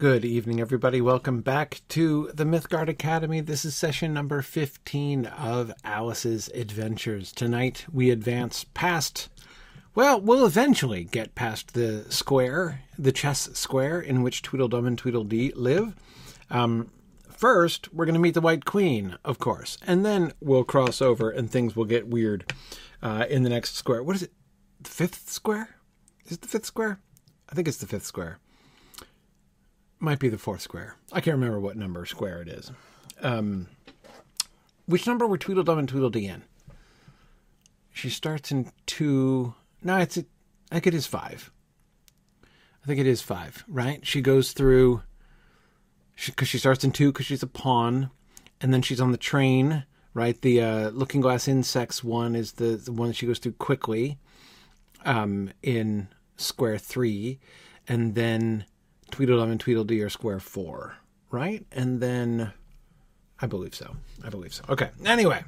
Good evening, everybody. Welcome back to the Mythgard Academy. This is session number 15 of Alice's Adventures. Tonight, we advance past, well, we'll eventually get past the square, the chess square in which Tweedledum and Tweedledee live. Um, first, we're going to meet the White Queen, of course, and then we'll cross over and things will get weird uh, in the next square. What is it? The fifth square? Is it the fifth square? I think it's the fifth square might be the fourth square. I can't remember what number square it is. Um, which number were Tweedledum and Tweedledee in? She starts in two. No, it's. A, I think it is five. I think it is five, right? She goes through. Because she, she, starts in two because she's a pawn, and then she's on the train, right? The uh, Looking Glass Insects one is the, the one that she goes through quickly um, in square three, and then Tweedledum and Tweedledee are square four, right? And then I believe so. I believe so. Okay. Anyway,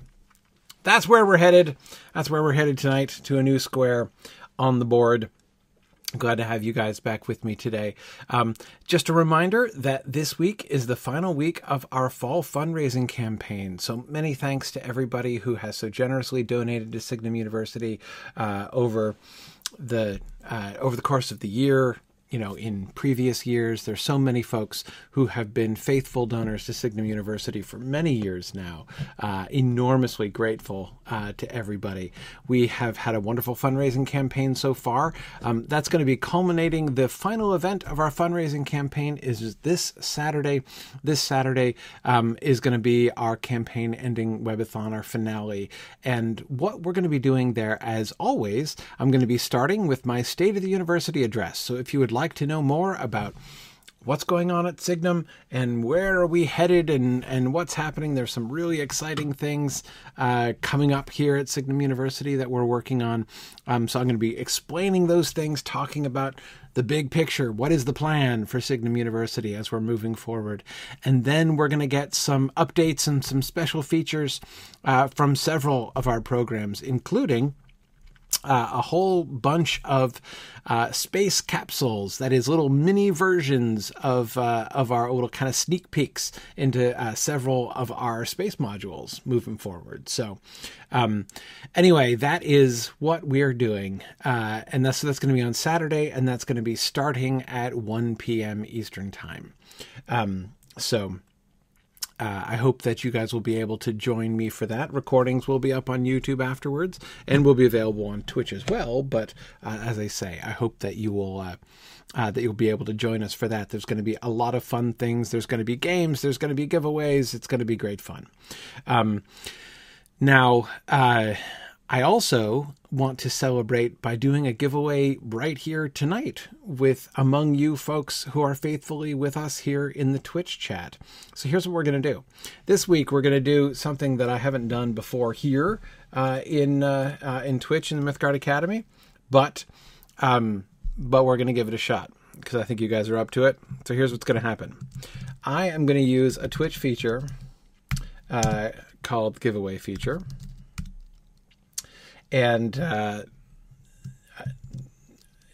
that's where we're headed. That's where we're headed tonight to a new square on the board. Glad to have you guys back with me today. Um, just a reminder that this week is the final week of our fall fundraising campaign. So many thanks to everybody who has so generously donated to Signum University uh, over the uh, over the course of the year you know, in previous years. There's so many folks who have been faithful donors to Signum University for many years now. Uh, enormously grateful uh, to everybody. We have had a wonderful fundraising campaign so far. Um, that's going to be culminating. The final event of our fundraising campaign is this Saturday. This Saturday um, is going to be our campaign ending webathon, our finale. And what we're going to be doing there, as always, I'm going to be starting with my State of the University address. So if you would like like to know more about what's going on at Signum and where are we headed and, and what's happening. There's some really exciting things uh, coming up here at Signum University that we're working on. Um, so I'm going to be explaining those things, talking about the big picture. What is the plan for Signum University as we're moving forward? And then we're going to get some updates and some special features uh, from several of our programs, including uh, a whole bunch of uh, space capsules, that is, little mini versions of uh, of our little kind of sneak peeks into uh, several of our space modules moving forward. So, um, anyway, that is what we are doing, uh, and that's that's going to be on Saturday, and that's going to be starting at 1 p.m. Eastern time. Um, so uh, I hope that you guys will be able to join me for that. Recordings will be up on YouTube afterwards and will be available on Twitch as well. But uh, as I say, I hope that you will. Uh, uh that you'll be able to join us for that. There's going to be a lot of fun things. There's going to be games. There's going to be giveaways. It's going to be great fun. Um, now, uh, I also want to celebrate by doing a giveaway right here tonight with among you folks who are faithfully with us here in the Twitch chat. So here's what we're going to do. This week we're going to do something that I haven't done before here uh, in uh, uh, in Twitch in the Mythgard Academy, but um, but we're going to give it a shot because I think you guys are up to it. So here's what's going to happen. I am going to use a Twitch feature uh, called giveaway feature and uh,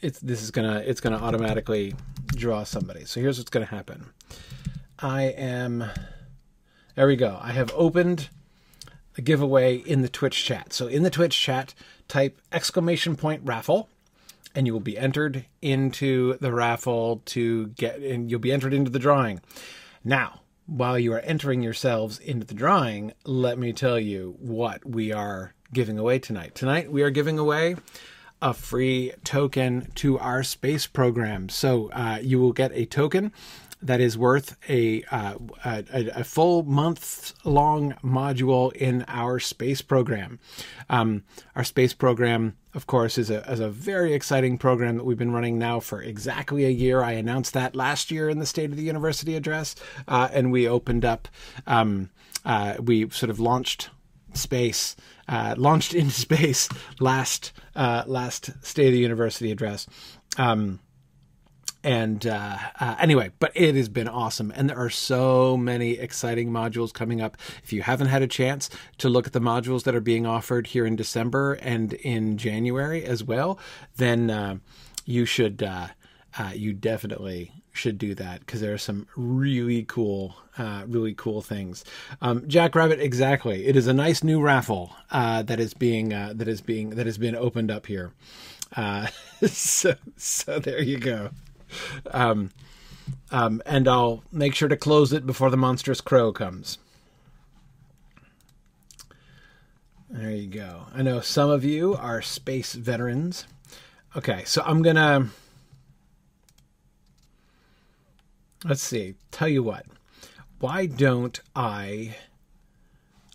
it's this is gonna it's gonna automatically draw somebody. So here's what's gonna happen. I am there we go. I have opened the giveaway in the Twitch chat. So in the Twitch chat, type exclamation point raffle and you will be entered into the raffle to get and you'll be entered into the drawing. Now, while you are entering yourselves into the drawing, let me tell you what we are giving away tonight. Tonight, we are giving away a free token to our space program. So uh, you will get a token that is worth a, uh, a, a, full month long module in our space program. Um, our space program, of course, is a, is a very exciting program that we've been running now for exactly a year. I announced that last year in the State of the University address, uh, and we opened up, um, uh, we sort of launched space, uh, launched into space last uh, last State of the University address. Um, and uh, uh, anyway, but it has been awesome, and there are so many exciting modules coming up. If you haven't had a chance to look at the modules that are being offered here in December and in January as well, then uh, you should uh, uh, you definitely should do that because there are some really cool, uh, really cool things. Um, Jackrabbit, exactly. It is a nice new raffle uh, that is being uh, that is being that has been opened up here. Uh, so so there you go. Um, um, and I'll make sure to close it before the monstrous crow comes. There you go. I know some of you are space veterans. Okay, so I'm gonna let's see. Tell you what. Why don't I?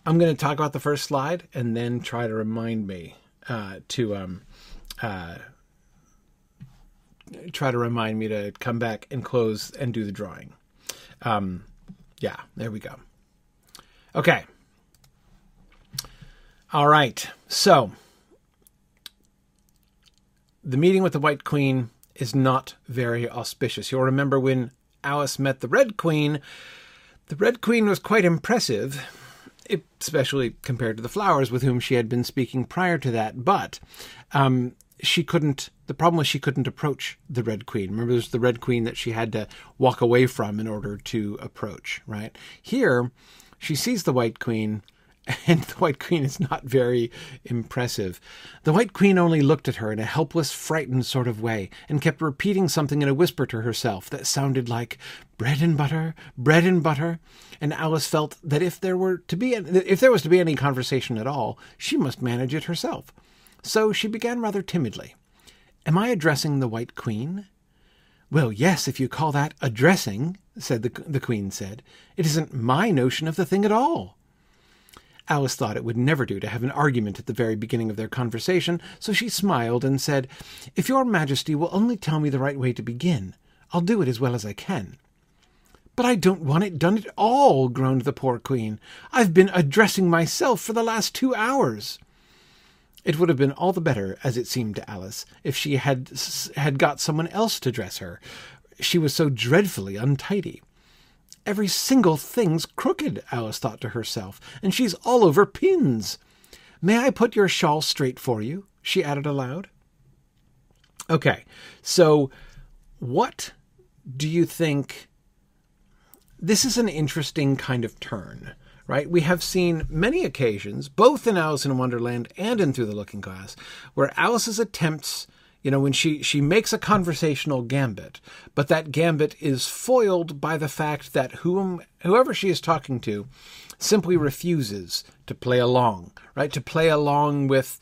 I'm going to talk about the first slide and then try to remind me uh, to um, uh, try to remind me to come back and close and do the drawing. Um, yeah, there we go. Okay. All right. So the meeting with the White Queen is not very auspicious. You'll remember when Alice met the Red Queen, the Red Queen was quite impressive, especially compared to the flowers with whom she had been speaking prior to that. But um, she couldn't. The problem was she couldn't approach the Red Queen. Remember, there's the Red Queen that she had to walk away from in order to approach. Right here, she sees the White Queen and the White Queen is not very impressive. The White Queen only looked at her in a helpless, frightened sort of way, and kept repeating something in a whisper to herself that sounded like bread and butter, bread and butter. And Alice felt that if there were to be if there was to be any conversation at all, she must manage it herself. So she began rather timidly. Am I addressing the White Queen? Well, yes, if you call that addressing, said the, the Queen said. It isn't my notion of the thing at all. Alice thought it would never do to have an argument at the very beginning of their conversation, so she smiled and said, If your Majesty will only tell me the right way to begin, I'll do it as well as I can. But I don't want it done at all, groaned the poor Queen. I've been addressing myself for the last two hours. It would have been all the better, as it seemed to Alice, if she had had got someone else to dress her. She was so dreadfully untidy. Every single thing's crooked, Alice thought to herself, and she's all over pins. May I put your shawl straight for you? she added aloud. Okay, so what do you think? This is an interesting kind of turn, right? We have seen many occasions, both in Alice in Wonderland and in Through the Looking Glass, where Alice's attempts you know, when she, she makes a conversational gambit, but that gambit is foiled by the fact that whom, whoever she is talking to simply refuses to play along, right? To play along with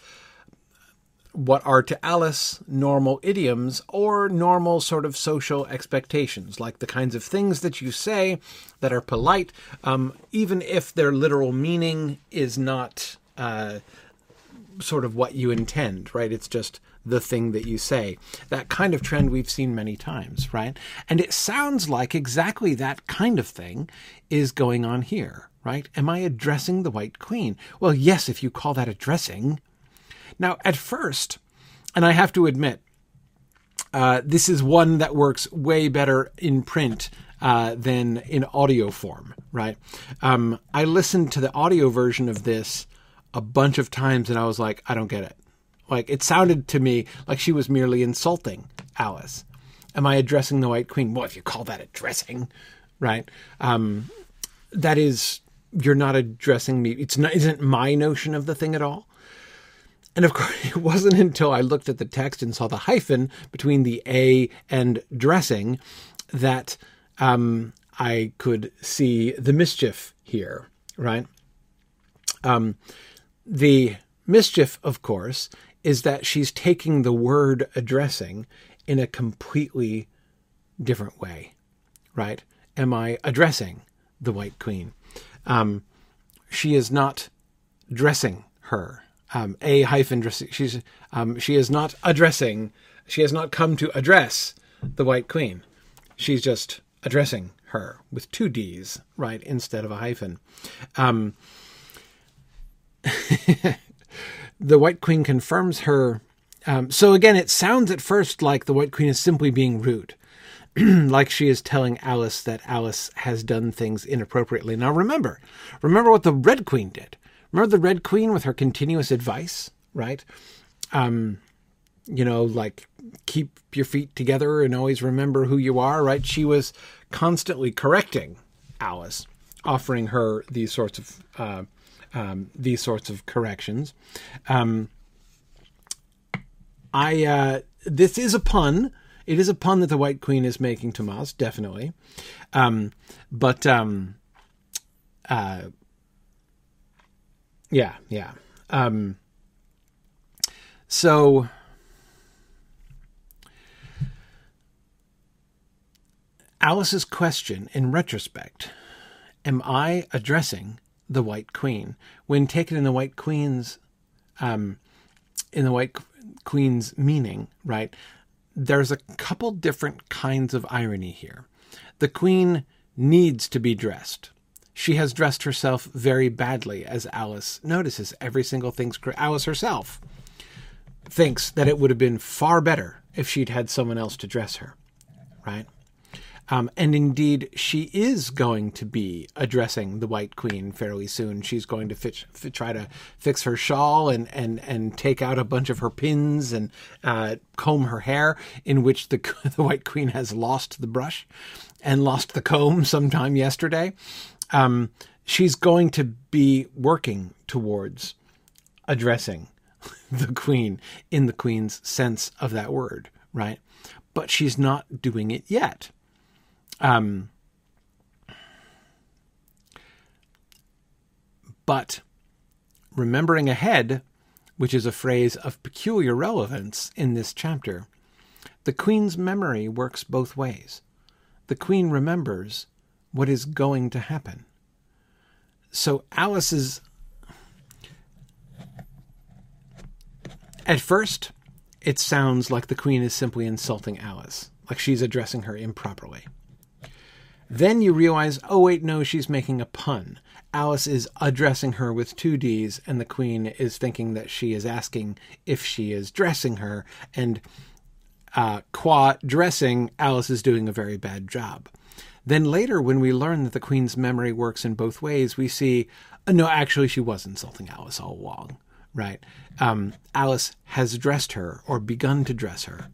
what are to Alice normal idioms or normal sort of social expectations, like the kinds of things that you say that are polite, um, even if their literal meaning is not uh, sort of what you intend, right? It's just the thing that you say. That kind of trend we've seen many times, right? And it sounds like exactly that kind of thing is going on here, right? Am I addressing the White Queen? Well, yes, if you call that addressing. Now, at first, and I have to admit, uh, this is one that works way better in print uh, than in audio form, right? Um, I listened to the audio version of this a bunch of times and I was like, I don't get it. Like it sounded to me like she was merely insulting Alice. Am I addressing the White Queen? Well, if you call that addressing, right? Um, that is, you're not addressing me. It's not isn't my notion of the thing at all. And of course, it wasn't until I looked at the text and saw the hyphen between the A and dressing that um, I could see the mischief here, right? Um, the mischief, of course, is that she's taking the word addressing in a completely different way, right? Am I addressing the White Queen? Um, she is not dressing her. Um, a hyphen dressing. She's um, she is not addressing. She has not come to address the White Queen. She's just addressing her with two D's, right, instead of a hyphen. Um, the White Queen confirms her. Um, so again, it sounds at first like the White Queen is simply being rude, like she is telling Alice that Alice has done things inappropriately. Now remember, remember what the Red Queen did. Remember the Red Queen with her continuous advice, right? Um, you know, like keep your feet together and always remember who you are, right? She was constantly correcting Alice, offering her these sorts of uh, um, these sorts of corrections. Um, I uh, this is a pun. It is a pun that the White Queen is making to Moss, definitely. Um, but um, uh, yeah, yeah. Um, so Alice's question, in retrospect, am I addressing the White Queen when taken in the White Queen's um, in the White Queen's meaning? Right, there's a couple different kinds of irony here. The Queen needs to be dressed. She has dressed herself very badly, as Alice notices. Every single thing's Alice herself thinks that it would have been far better if she'd had someone else to dress her, right? Um, and indeed, she is going to be addressing the White Queen fairly soon. She's going to fix, try to fix her shawl and, and, and take out a bunch of her pins and uh, comb her hair, in which the, the White Queen has lost the brush and lost the comb sometime yesterday. Um, she's going to be working towards addressing the Queen in the Queen's sense of that word, right? But she's not doing it yet um, but remembering ahead, which is a phrase of peculiar relevance in this chapter, the Queen's memory works both ways. The Queen remembers what is going to happen. So Alice's. At first, it sounds like the Queen is simply insulting Alice, like she's addressing her improperly. Then you realize, oh, wait, no, she's making a pun. Alice is addressing her with two D's, and the Queen is thinking that she is asking if she is dressing her. And uh, qua dressing, Alice is doing a very bad job. Then later, when we learn that the Queen's memory works in both ways, we see, uh, no, actually, she was insulting Alice all along, right? Um, Alice has dressed her or begun to dress her,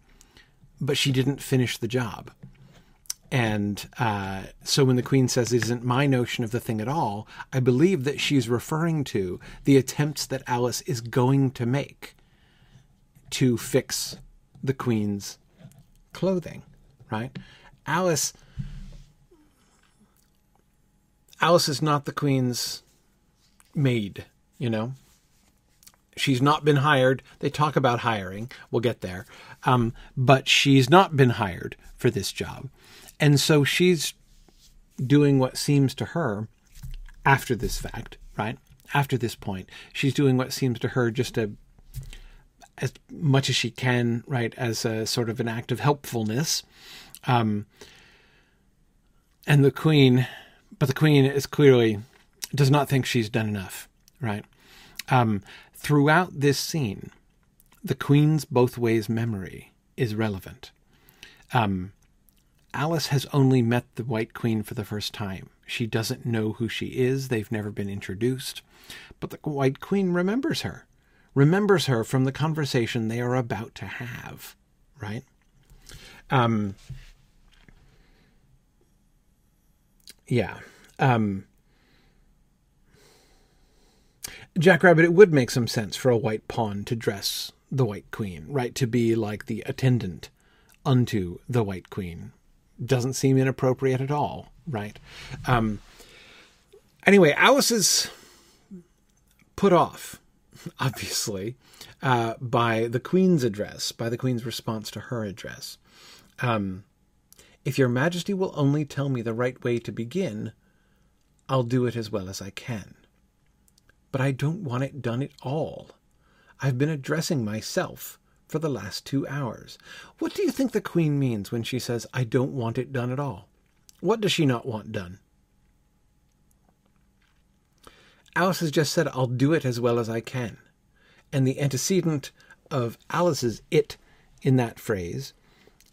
but she didn't finish the job. And uh, so when the Queen says it isn't my notion of the thing at all, I believe that she's referring to the attempts that Alice is going to make to fix the Queen's clothing, right? Alice. Alice is not the Queen's maid, you know? She's not been hired. They talk about hiring. We'll get there. Um, but she's not been hired for this job. And so she's doing what seems to her after this fact, right? After this point, she's doing what seems to her just a as much as she can, right, as a sort of an act of helpfulness. Um, and the queen, but the queen is clearly does not think she's done enough, right? Um, throughout this scene, the queen's both ways memory is relevant. Um, Alice has only met the White Queen for the first time. She doesn't know who she is, they've never been introduced. But the White Queen remembers her, remembers her from the conversation they are about to have, right? Um, yeah. Um, Jackrabbit, it would make some sense for a white pawn to dress the White Queen, right? To be like the attendant unto the White Queen, doesn't seem inappropriate at all, right? Um, anyway, Alice is put off, obviously, uh, by the Queen's address, by the Queen's response to her address. Um, if your Majesty will only tell me the right way to begin, I'll do it as well as I can. But I don't want it done at all. I've been addressing myself for the last two hours. What do you think the Queen means when she says, I don't want it done at all? What does she not want done? Alice has just said, I'll do it as well as I can. And the antecedent of Alice's it in that phrase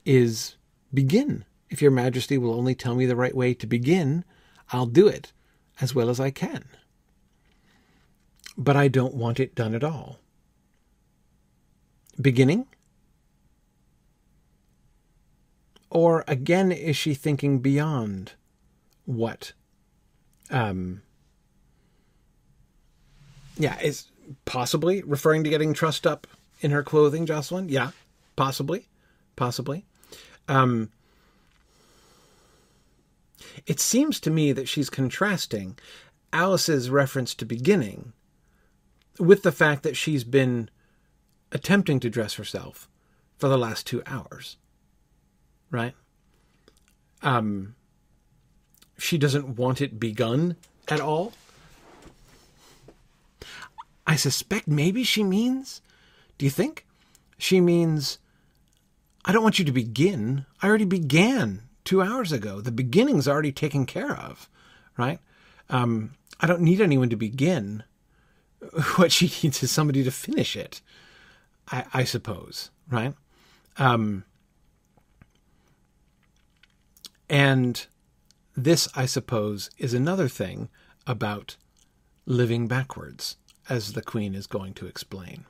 is begin. If your majesty will only tell me the right way to begin, I'll do it as well as I can. But I don't want it done at all beginning Or again, is she thinking beyond what? Um, yeah, is possibly referring to getting trussed up in her clothing, Jocelyn? Yeah, possibly, possibly. Um, it seems to me that she's contrasting Alice's reference to beginning with the fact that she's been attempting to dress herself for the last two hours. Right? Um, she doesn't want it begun at all. I suspect maybe she means, do you think? She means, I don't want you to begin. I already began two hours ago. The beginning's already taken care of, right? Um, I don't need anyone to begin. What she needs is somebody to finish it, I, I suppose, right? Um, and this, I suppose, is another thing about living backwards, as the Queen is going to explain.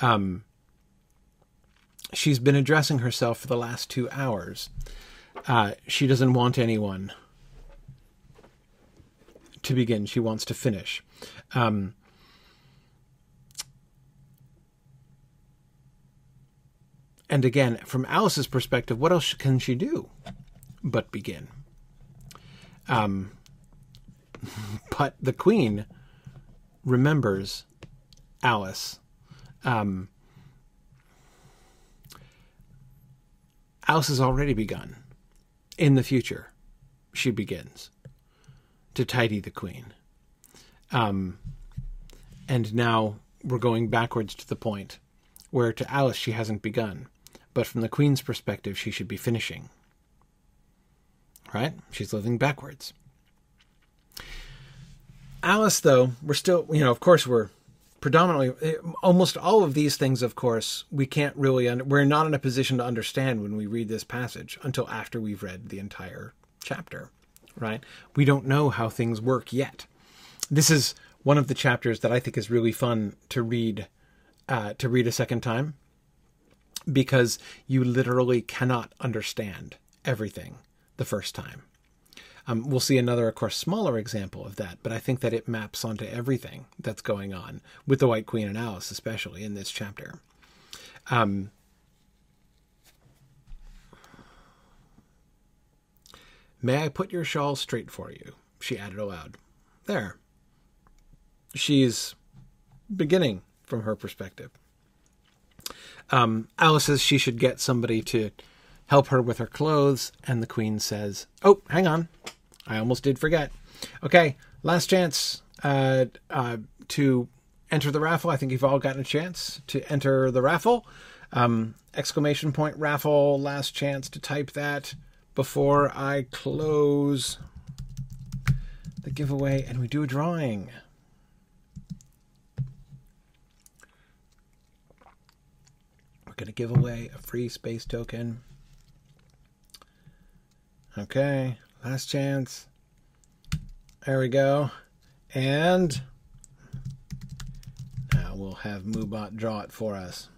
Um, she's been addressing herself for the last two hours. Uh, she doesn't want anyone to begin. She wants to finish. Um, and again, from Alice's perspective, what else can she do but begin? Um, but the Queen remembers Alice. Um, Alice has already begun. In the future, she begins to tidy the queen. Um, and now we're going backwards to the point where to Alice she hasn't begun, but from the queen's perspective, she should be finishing. Right? She's living backwards. Alice, though, we're still, you know, of course, we're predominantly eh, almost all of these things of course we can't really we're not in a position to understand when we read this passage until after we've read the entire chapter right we don't know how things work yet this is one of the chapters that i think is really fun to read uh, to read a second time because you literally cannot understand everything the first time um, we'll see another, of course, smaller example of that, but I think that it maps onto everything that's going on with the White Queen and Alice, especially in this chapter. Um, May I put your shawl straight for you? She added aloud. There. She's beginning from her perspective. Um, Alice says she should get somebody to help her with her clothes, and the queen says, Oh, hang on. I almost did forget. Okay, last chance uh, uh, to enter the raffle. I think you've all gotten a chance to enter the raffle. Um, exclamation point raffle, last chance to type that before I close the giveaway and we do a drawing. Going to give away a free space token Okay, last chance. There we go. And now we'll have Moobot draw it for us.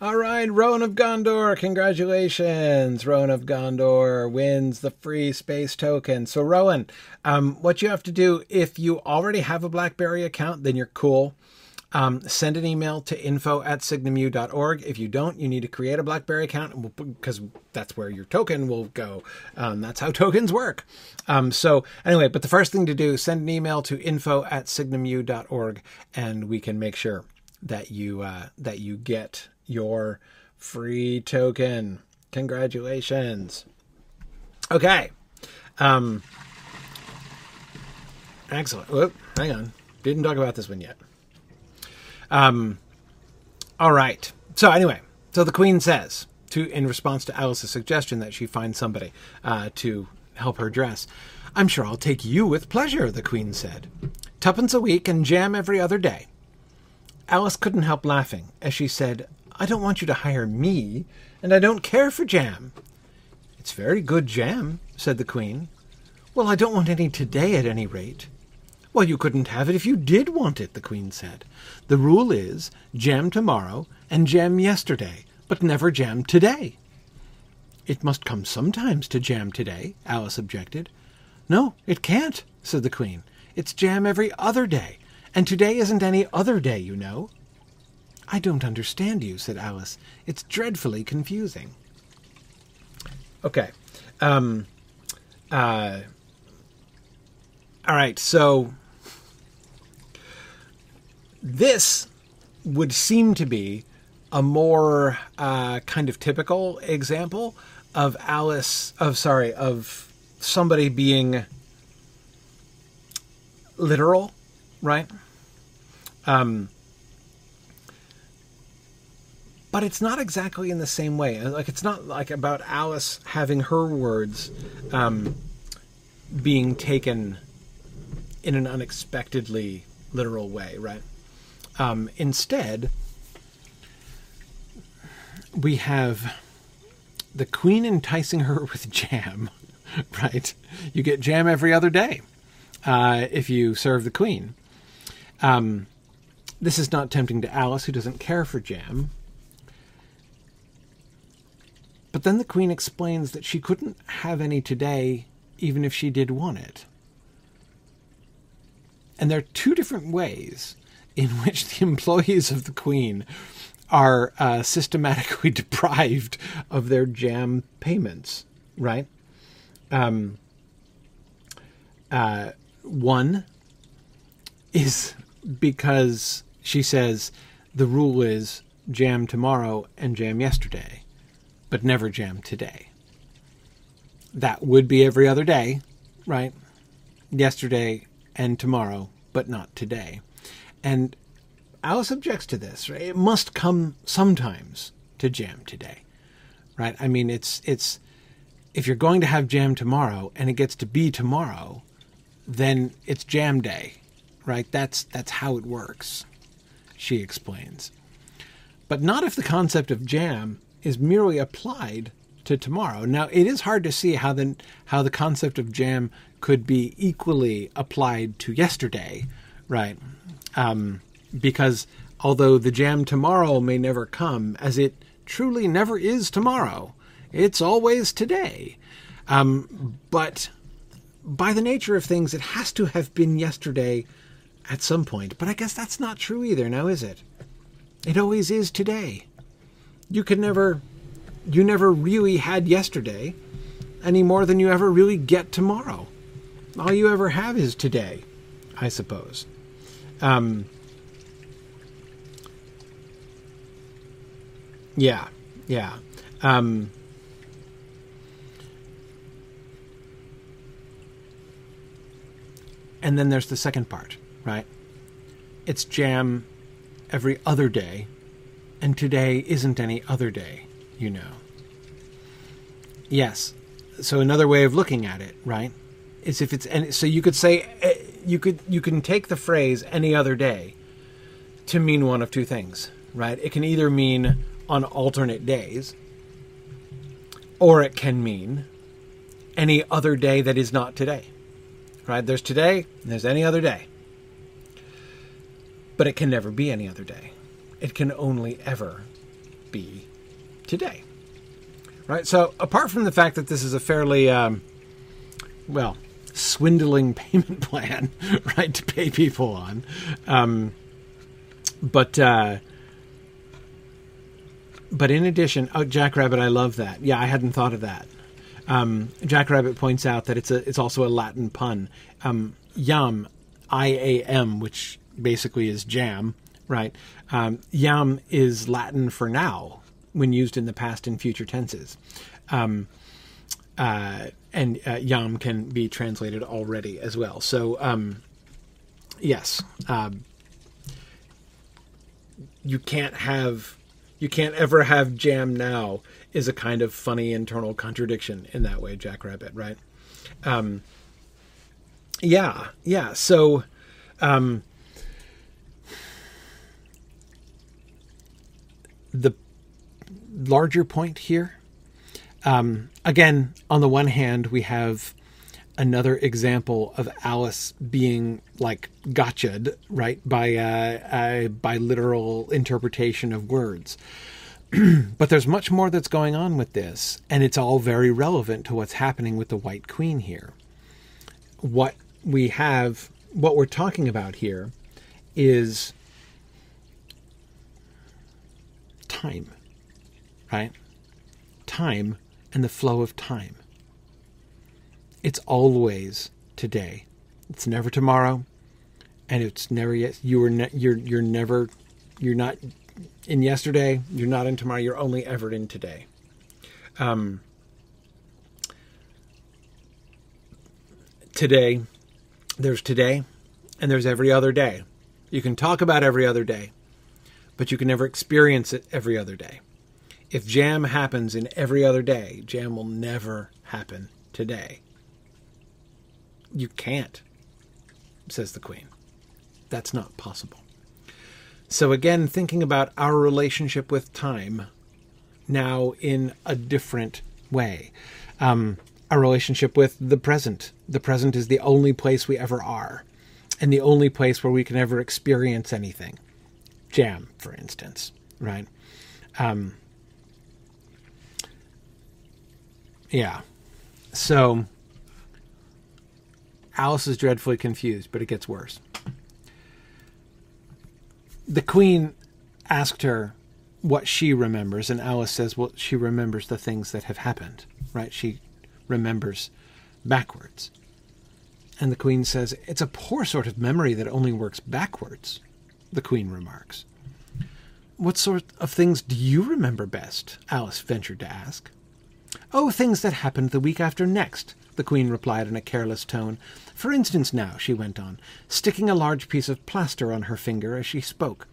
All right, Rowan of Gondor, congratulations. Rowan of Gondor wins the free space token. So, Rowan, um, what you have to do, if you already have a BlackBerry account, then you're cool. Um, send an email to info at signumu.org. If you don't, you need to create a BlackBerry account because that's where your token will go. Um, that's how tokens work. Um, so, anyway, but the first thing to do, send an email to info at signumu.org and we can make sure that you uh, that you get your free token. Congratulations. Okay. Um, excellent. Whoop, hang on. Didn't talk about this one yet. Um, all right. So anyway, so the queen says to in response to Alice's suggestion that she find somebody uh, to help her dress. I'm sure I'll take you with pleasure, the queen said. Tuppence a week and jam every other day. Alice couldn't help laughing as she said, I don't want you to hire me, and I don't care for jam. It's very good jam, said the queen. Well, I don't want any today at any rate. Well, you couldn't have it if you did want it, the Queen said. The rule is jam tomorrow and jam yesterday, but never jam today. It must come sometimes to jam today, Alice objected. No, it can't, said the Queen. It's jam every other day, and today isn't any other day, you know. I don't understand you, said Alice. It's dreadfully confusing. Okay. Um, uh, all right, so this would seem to be a more uh, kind of typical example of Alice, of sorry, of somebody being literal, right? Um, but it's not exactly in the same way. Like it's not like about Alice having her words um, being taken in an unexpectedly literal way, right? Um, instead, we have the queen enticing her with jam, right? You get jam every other day uh, if you serve the queen. Um, this is not tempting to Alice, who doesn't care for jam. But then the queen explains that she couldn't have any today, even if she did want it. And there are two different ways in which the employees of the queen are uh, systematically deprived of their jam payments, right? Um, uh, one is because she says the rule is jam tomorrow and jam yesterday, but never jam today. That would be every other day, right? Yesterday and tomorrow, but not today. And Alice objects to this, right? It must come sometimes to jam today. Right? I mean it's it's if you're going to have jam tomorrow and it gets to be tomorrow, then it's jam day, right? That's that's how it works, she explains. But not if the concept of jam is merely applied to tomorrow. Now, it is hard to see how the how the concept of jam could be equally applied to yesterday, right? Um, because although the jam tomorrow may never come, as it truly never is tomorrow, it's always today. Um, but by the nature of things, it has to have been yesterday at some point. But I guess that's not true either, now is it? It always is today. You could never, you never really had yesterday any more than you ever really get tomorrow. All you ever have is today, I suppose. Um, yeah, yeah. Um, And then there's the second part, right? It's jam every other day, and today isn't any other day, you know. Yes. So another way of looking at it, right, is if it's and so you could say eh, you could you can take the phrase any other day to mean one of two things, right? It can either mean on alternate days or it can mean any other day that is not today. Right? There's today, there's any other day. But it can never be any other day. It can only ever be today. Right? So, apart from the fact that this is a fairly, um, well, swindling payment plan, right, to pay people on, um, but, uh, but in addition, oh, Jackrabbit, I love that. Yeah, I hadn't thought of that. Um, Jackrabbit points out that it's a it's also a Latin pun. Um, yam, I A M, which basically is jam, right? Um, yam is Latin for now when used in the past and future tenses. Um, uh, and uh, yam can be translated already as well. So, um, yes, um, you can't have you can't ever have jam now is a kind of funny internal contradiction in that way, Jackrabbit, right? Um, yeah, yeah. So, um, the larger point here, um, again, on the one hand, we have another example of Alice being like gotcha'd, right, by uh, uh, by literal interpretation of words. but there's much more that's going on with this, and it's all very relevant to what's happening with the White Queen here. What we have, what we're talking about here, is time, right? Time and the flow of time. It's always today. It's never tomorrow, and it's never yet. You are ne- you're you're never you're not in yesterday. You're not in tomorrow. You're only ever in today. Um, today, there's today, and there's every other day. You can talk about every other day, but you can never experience it every other day. If jam happens in every other day, jam will never happen today. You can't, says the Queen. That's not possible. So, again, thinking about our relationship with time now in a different way. Um, our relationship with the present. The present is the only place we ever are, and the only place where we can ever experience anything. Jam, for instance, right? Um, yeah. So, Alice is dreadfully confused, but it gets worse. The queen asked her what she remembers, and Alice says, well, she remembers the things that have happened, right? She remembers backwards. And the queen says, It's a poor sort of memory that only works backwards, the queen remarks. What sort of things do you remember best? Alice ventured to ask. Oh, things that happened the week after next, the Queen replied in a careless tone. For instance, now, she went on, sticking a large piece of plaster on her finger as she spoke.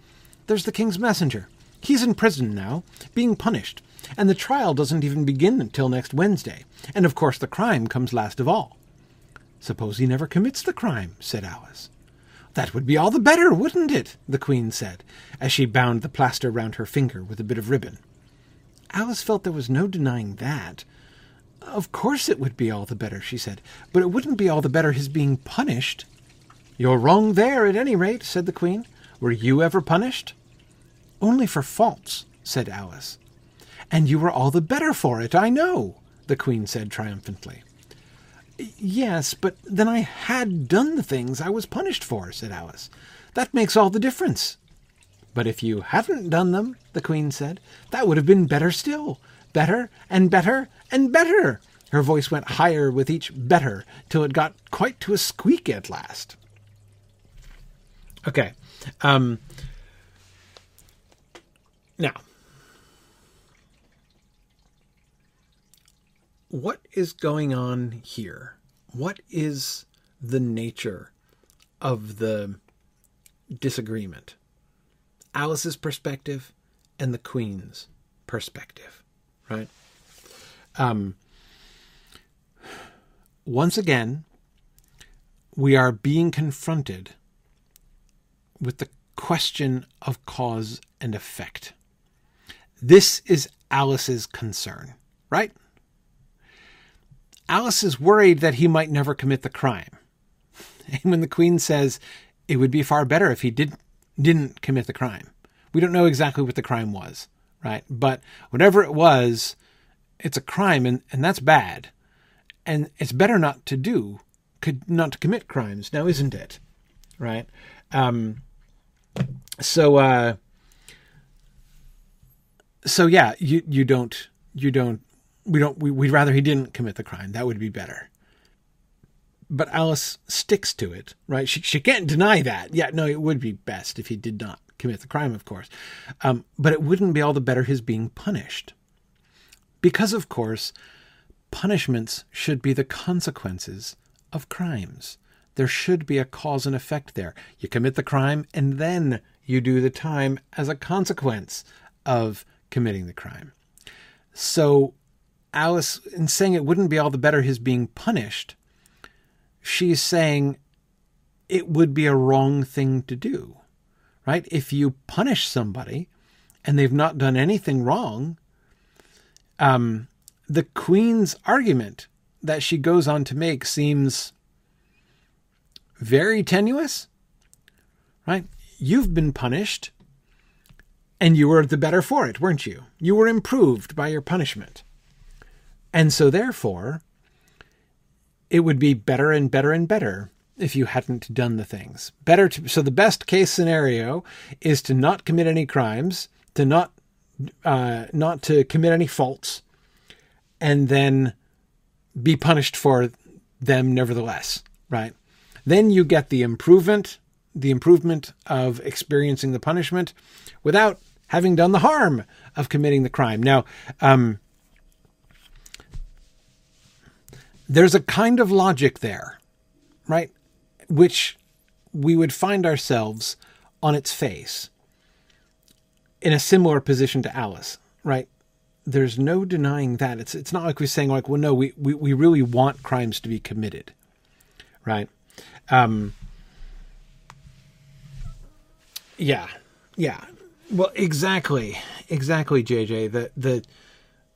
There's the King's messenger. He's in prison now, being punished, and the trial doesn't even begin until next Wednesday, and of course the crime comes last of all. Suppose he never commits the crime, said Alice. That would be all the better, wouldn't it? the Queen said, as she bound the plaster round her finger with a bit of ribbon. Alice felt there was no denying that. Of course it would be all the better, she said, but it wouldn't be all the better his being punished. You're wrong there, at any rate, said the Queen. Were you ever punished? Only for faults, said Alice. And you were all the better for it, I know, the Queen said triumphantly. Yes, but then I had done the things I was punished for, said Alice. That makes all the difference. But if you hadn't done them, the Queen said, that would have been better still. Better and better and better. Her voice went higher with each better till it got quite to a squeak at last. Okay. Um, now, what is going on here? What is the nature of the disagreement? Alice's perspective and the Queen's perspective, right? Um, once again, we are being confronted with the question of cause and effect. This is Alice's concern, right? Alice is worried that he might never commit the crime. And when the Queen says it would be far better if he did, didn't commit the crime, we don't know exactly what the crime was, right? But whatever it was, it's a crime and, and that's bad. And it's better not to do, could not to commit crimes now, isn't it? Right? Um, so, uh, so yeah, you, you don't, you don't, we don't, we, we'd rather he didn't commit the crime. That would be better. But Alice sticks to it, right? She, she can't deny that. Yeah, no, it would be best if he did not commit the crime, of course. Um, but it wouldn't be all the better his being punished. Because, of course, punishments should be the consequences of crimes. There should be a cause and effect there. You commit the crime, and then you do the time as a consequence of committing the crime. So, Alice, in saying it wouldn't be all the better his being punished, she's saying it would be a wrong thing to do, right? If you punish somebody and they've not done anything wrong, um, the Queen's argument that she goes on to make seems very tenuous, right? You've been punished, And you were the better for it, weren't you? You were improved by your punishment. And so, therefore, it would be better and better and better if you hadn't done the things. Better to, so the best case scenario is to not commit any crimes, to not uh, not to commit any faults, and then be punished for them nevertheless, right? Then you get the improvement, the improvement of experiencing the punishment without having done the harm of committing the crime. Now, um, there's a kind of logic there, right? Which we would find ourselves on its face in a similar position to Alice, right? There's no denying that. It's it's not like we're saying like, well, no, we, we, we really want crimes to be committed, right? Um, yeah, yeah. Well, exactly, exactly, JJ. The the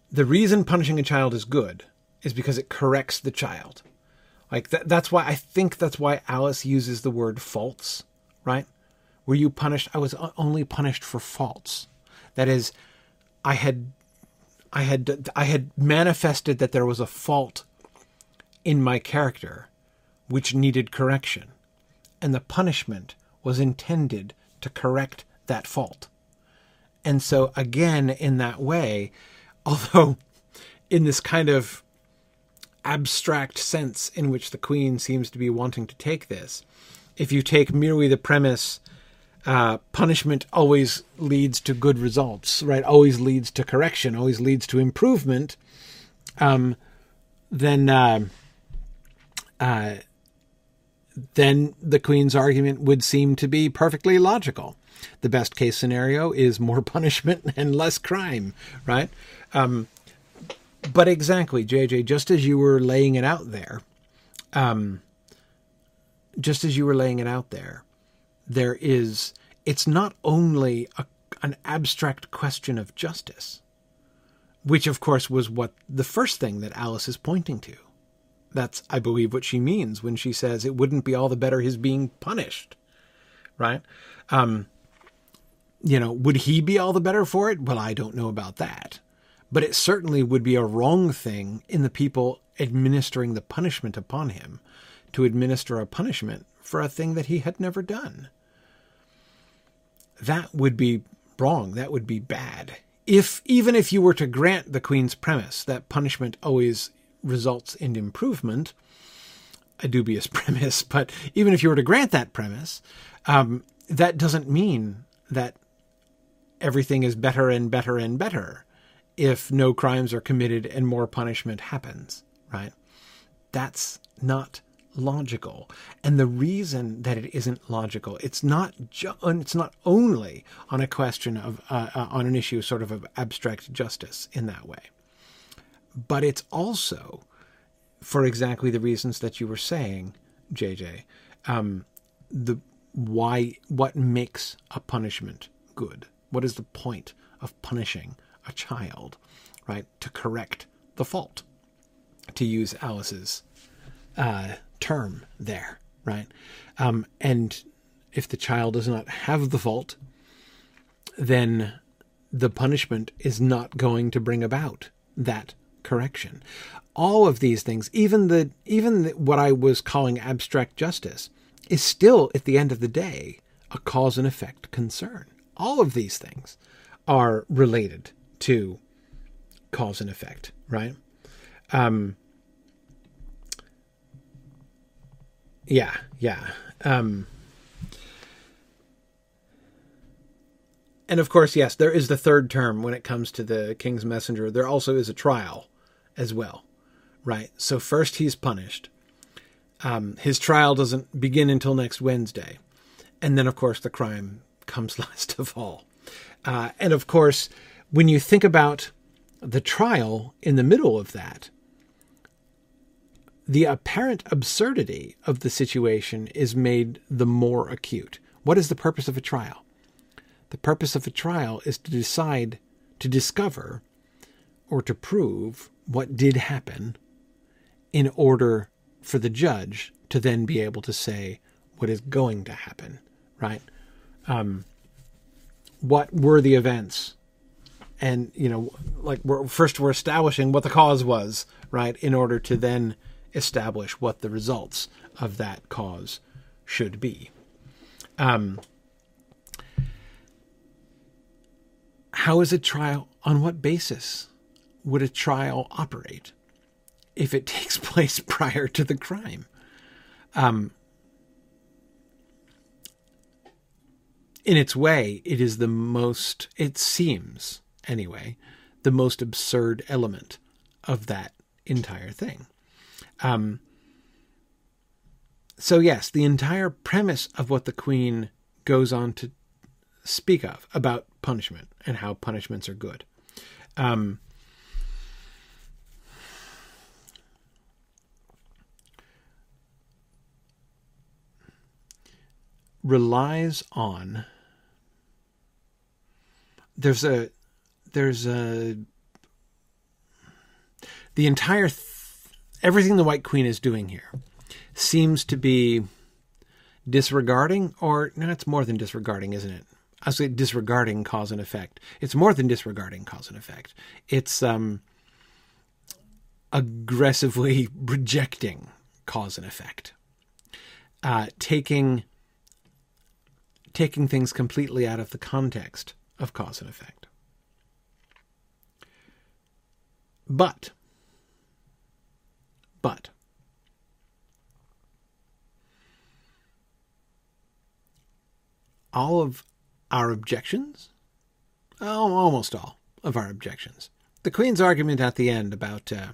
the reason punishing a child is good is because it corrects the child. Like that, that's why I think that's why Alice uses the word faults, right? Were you punished? I was only punished for faults. That is, I had, I had, I had manifested that there was a fault in my character, which needed correction, and the punishment was intended to correct that fault. And so, again, in that way, although in this kind of abstract sense in which the Queen seems to be wanting to take this, if you take merely the premise uh, punishment always leads to good results, right? Always leads to correction, always leads to improvement. Um, then, uh, uh, then the Queen's argument would seem to be perfectly logical. The best case scenario is more punishment and less crime, right? Um, but exactly, JJ, just as you were laying it out there, um, just as you were laying it out there, there is it's not only a, an abstract question of justice, which of course was what the first thing that Alice is pointing to. That's, I believe, what she means when she says it wouldn't be all the better his being punished, right? Um, you know, would he be all the better for it? Well, I don't know about that. But it certainly would be a wrong thing in the people administering the punishment upon him to administer a punishment for a thing that he had never done. That would be wrong. That would be bad. If even if you were to grant the queen's premise that punishment always results in improvement, a dubious premise, but even if you were to grant that premise, um, that doesn't mean that everything is better and better and better if no crimes are committed and more punishment happens, right? That's not logical. And the reason that it isn't logical, it's not ju- it's not only on a question of uh, uh, on an issue sort of of abstract justice in that way, but it's also for exactly the reasons that you were saying, JJ. Um, the why what makes a punishment good? What is the point of punishing a child, right? To correct the fault, to use Alice's uh, term there, right? Um, and if the child does not have the fault, then the punishment is not going to bring about that correction. All of these things, even the even the, what I was calling abstract justice, is still at the end of the day a cause and effect concern. All of these things are related to cause and effect, right? Um, Yeah, yeah. Um, and of course, yes, there is the third term when it comes to the king's messenger. There also is a trial as well, right? So first he's punished. Um, his trial doesn't begin until next Wednesday. And then, of course, the crime comes last of all. Uh, and of course, when you think about the trial in the middle of that, the apparent absurdity of the situation is made the more acute. What is the purpose of a trial? The purpose of a trial is to decide, to discover, or to prove what did happen in order for the judge to then be able to say what is going to happen, right? Um, what were the events and you know like we're first we're establishing what the cause was right in order to then establish what the results of that cause should be. Um how is a trial on what basis would a trial operate if it takes place prior to the crime? Um in its way, it is the most, it seems anyway, the most absurd element of that entire thing. Um, so, yes, the entire premise of what the Queen goes on to speak of about punishment and how punishments are good. Um, relies on there's a there's a the entire th- everything the White Queen is doing here seems to be disregarding, or no, it's more than disregarding, isn't it? I say disregarding cause and effect. It's more than disregarding cause and effect. It's um, aggressively rejecting cause and effect, uh, taking taking things completely out of the context of cause and effect. But, but, all of our objections, oh, almost all of our objections. The Queen's argument at the end about uh,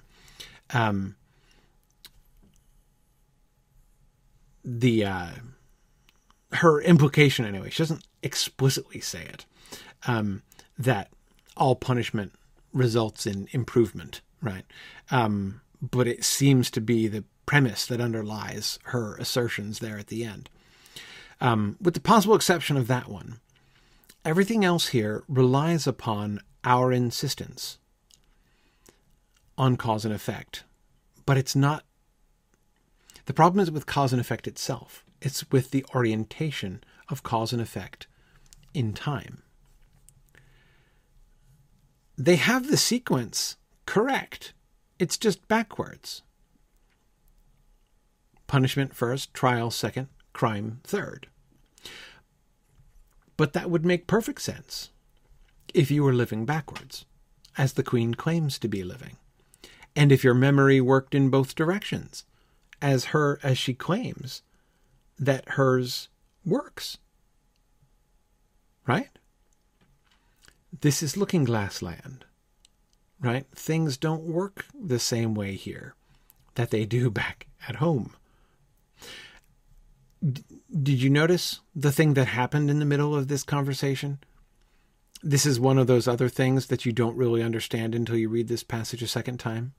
um, the uh, her implication anyway. She doesn't explicitly say it, um, that all punishment results in improvement, right? Um, but it seems to be the premise that underlies her assertions there at the end. Um, with the possible exception of that one, everything else here relies upon our insistence on cause and effect. But it's not. The problem is with cause and effect itself, it's with the orientation of cause and effect in time they have the sequence correct. It's just backwards. Punishment first, trial second, crime third. But that would make perfect sense if you were living backwards, as the Queen claims to be living, and if your memory worked in both directions, as her as she claims that hers works. Right? This is looking glass land, right? Things don't work the same way here that they do back at home. D- did you notice the thing that happened in the middle of this conversation? This is one of those other things that you don't really understand until you read this passage a second time.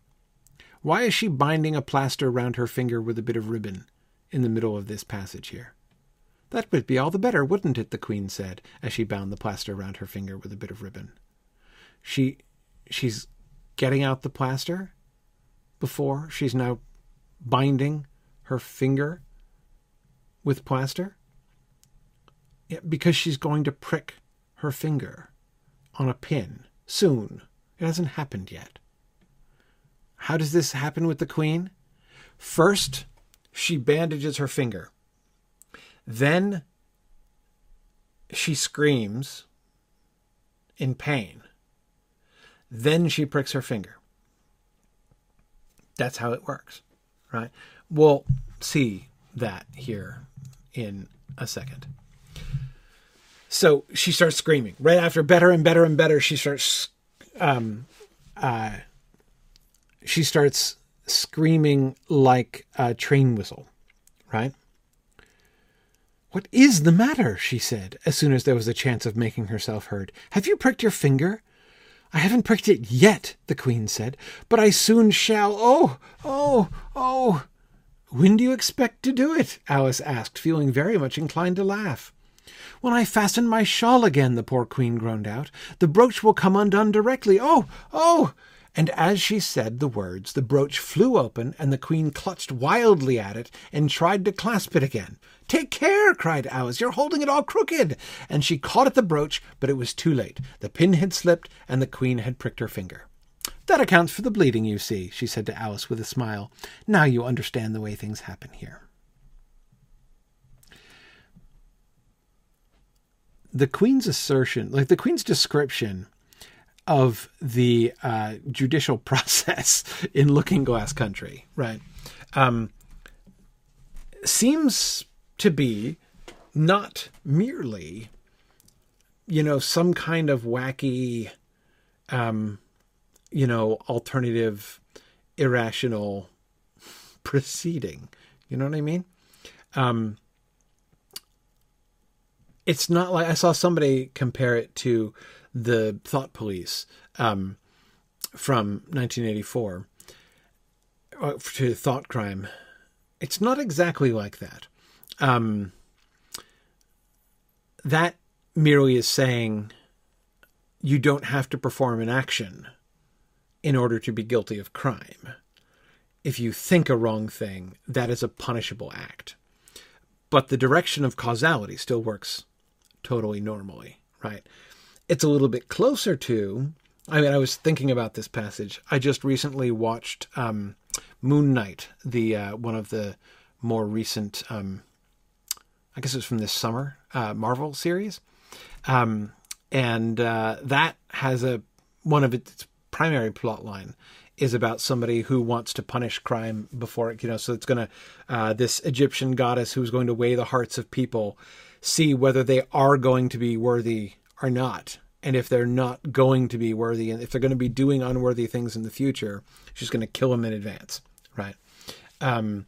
Why is she binding a plaster around her finger with a bit of ribbon in the middle of this passage here? That would be all the better, wouldn't it? the queen said, as she bound the plaster round her finger with a bit of ribbon. She she's getting out the plaster before she's now binding her finger with plaster yeah, because she's going to prick her finger on a pin soon. It hasn't happened yet. How does this happen with the queen? First, she bandages her finger then she screams in pain. Then she pricks her finger. That's how it works, right? We'll see that here in a second. So she starts screaming. Right after better and better and better, she starts um, uh, she starts screaming like a train whistle, right? What is the matter? she said, as soon as there was a chance of making herself heard. Have you pricked your finger? I haven't pricked it yet, the queen said, but I soon shall. Oh, oh, oh. When do you expect to do it? Alice asked, feeling very much inclined to laugh. When I fasten my shawl again, the poor queen groaned out. The brooch will come undone directly. Oh, oh! And as she said the words, the brooch flew open, and the queen clutched wildly at it and tried to clasp it again. Take care, cried Alice, you're holding it all crooked. And she caught at the brooch, but it was too late. The pin had slipped, and the queen had pricked her finger. That accounts for the bleeding, you see, she said to Alice with a smile. Now you understand the way things happen here. The queen's assertion, like the queen's description of the uh, judicial process in Looking Glass Country, right, um, seems to be not merely, you know, some kind of wacky, um, you know, alternative, irrational proceeding. You know what I mean? Um, it's not like I saw somebody compare it to the Thought Police um, from 1984 uh, to Thought Crime. It's not exactly like that. Um, that merely is saying you don't have to perform an action in order to be guilty of crime. If you think a wrong thing, that is a punishable act. But the direction of causality still works totally normally, right? It's a little bit closer to. I mean, I was thinking about this passage. I just recently watched um, Moon Knight, the uh, one of the more recent. Um, I guess it was from this summer uh, Marvel series, um, and uh, that has a one of its primary plot line is about somebody who wants to punish crime before it, you know, so it's going to, uh, this Egyptian goddess who's going to weigh the hearts of people see whether they are going to be worthy or not. And if they're not going to be worthy, and if they're going to be doing unworthy things in the future, she's going to kill them in advance, right? Um,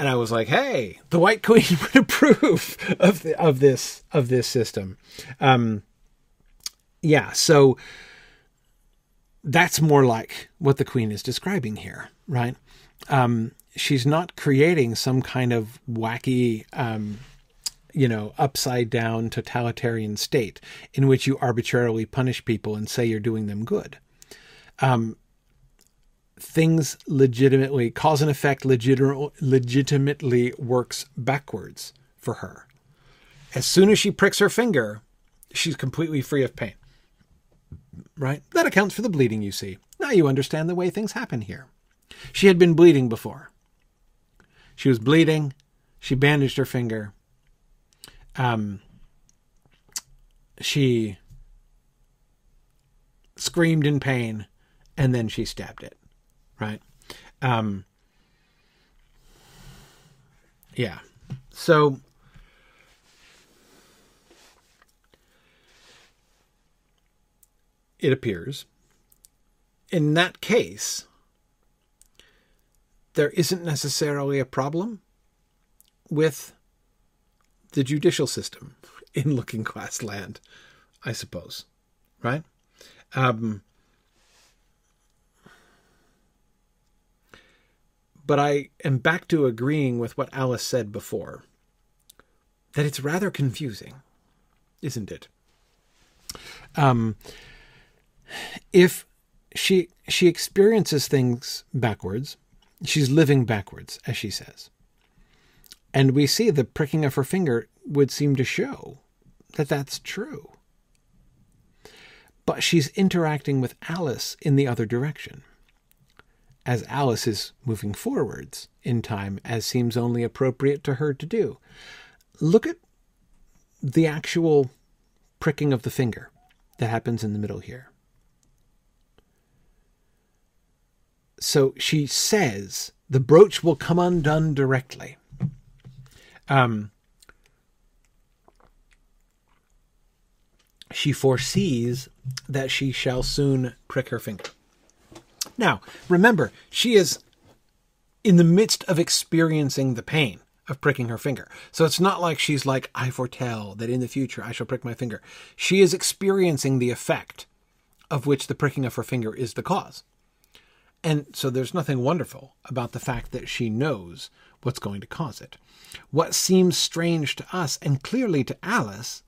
and I was like, "Hey, the White Queen would approve of the, of this of this system." Um, yeah, so that's more like what the Queen is describing here, right? Um, she's not creating some kind of wacky um, you know, upside down totalitarian state in which you arbitrarily punish people and say you're doing them good. Things legitimately, cause and effect legit- legitimately works backwards for her. As soon as she pricks her finger, she's completely free of pain. Right? That accounts for the bleeding, you see. Now you understand the way things happen here. She had been bleeding before. She was bleeding. She bandaged her finger um, she screamed in pain and then she stabbed it right. Um, yeah. So it appears in that case there isn't necessarily a problem with the judicial system in looking glass land, I suppose, right? Um, but I am back to agreeing with what Alice said before that it's rather confusing, isn't it? Um, if she she experiences things backwards, she's living backwards, as she says. And we see the pricking of her finger would seem to show that that's true. But she's interacting with Alice in the other direction, as Alice is moving forwards in time as seems only appropriate to her to do. Look at the actual pricking of the finger that happens in the middle here. So she says, the brooch will come undone directly. Um, she foresees that she shall soon prick her finger. Now, remember, she is in the midst of experiencing the pain of pricking her finger. So it's not like she's like, I foretell that in the future I shall prick my finger. She is experiencing the effect of which the pricking of her finger is the cause. And so there's nothing wonderful about the fact that she knows what's going to cause it. What seems strange to us and clearly to Alice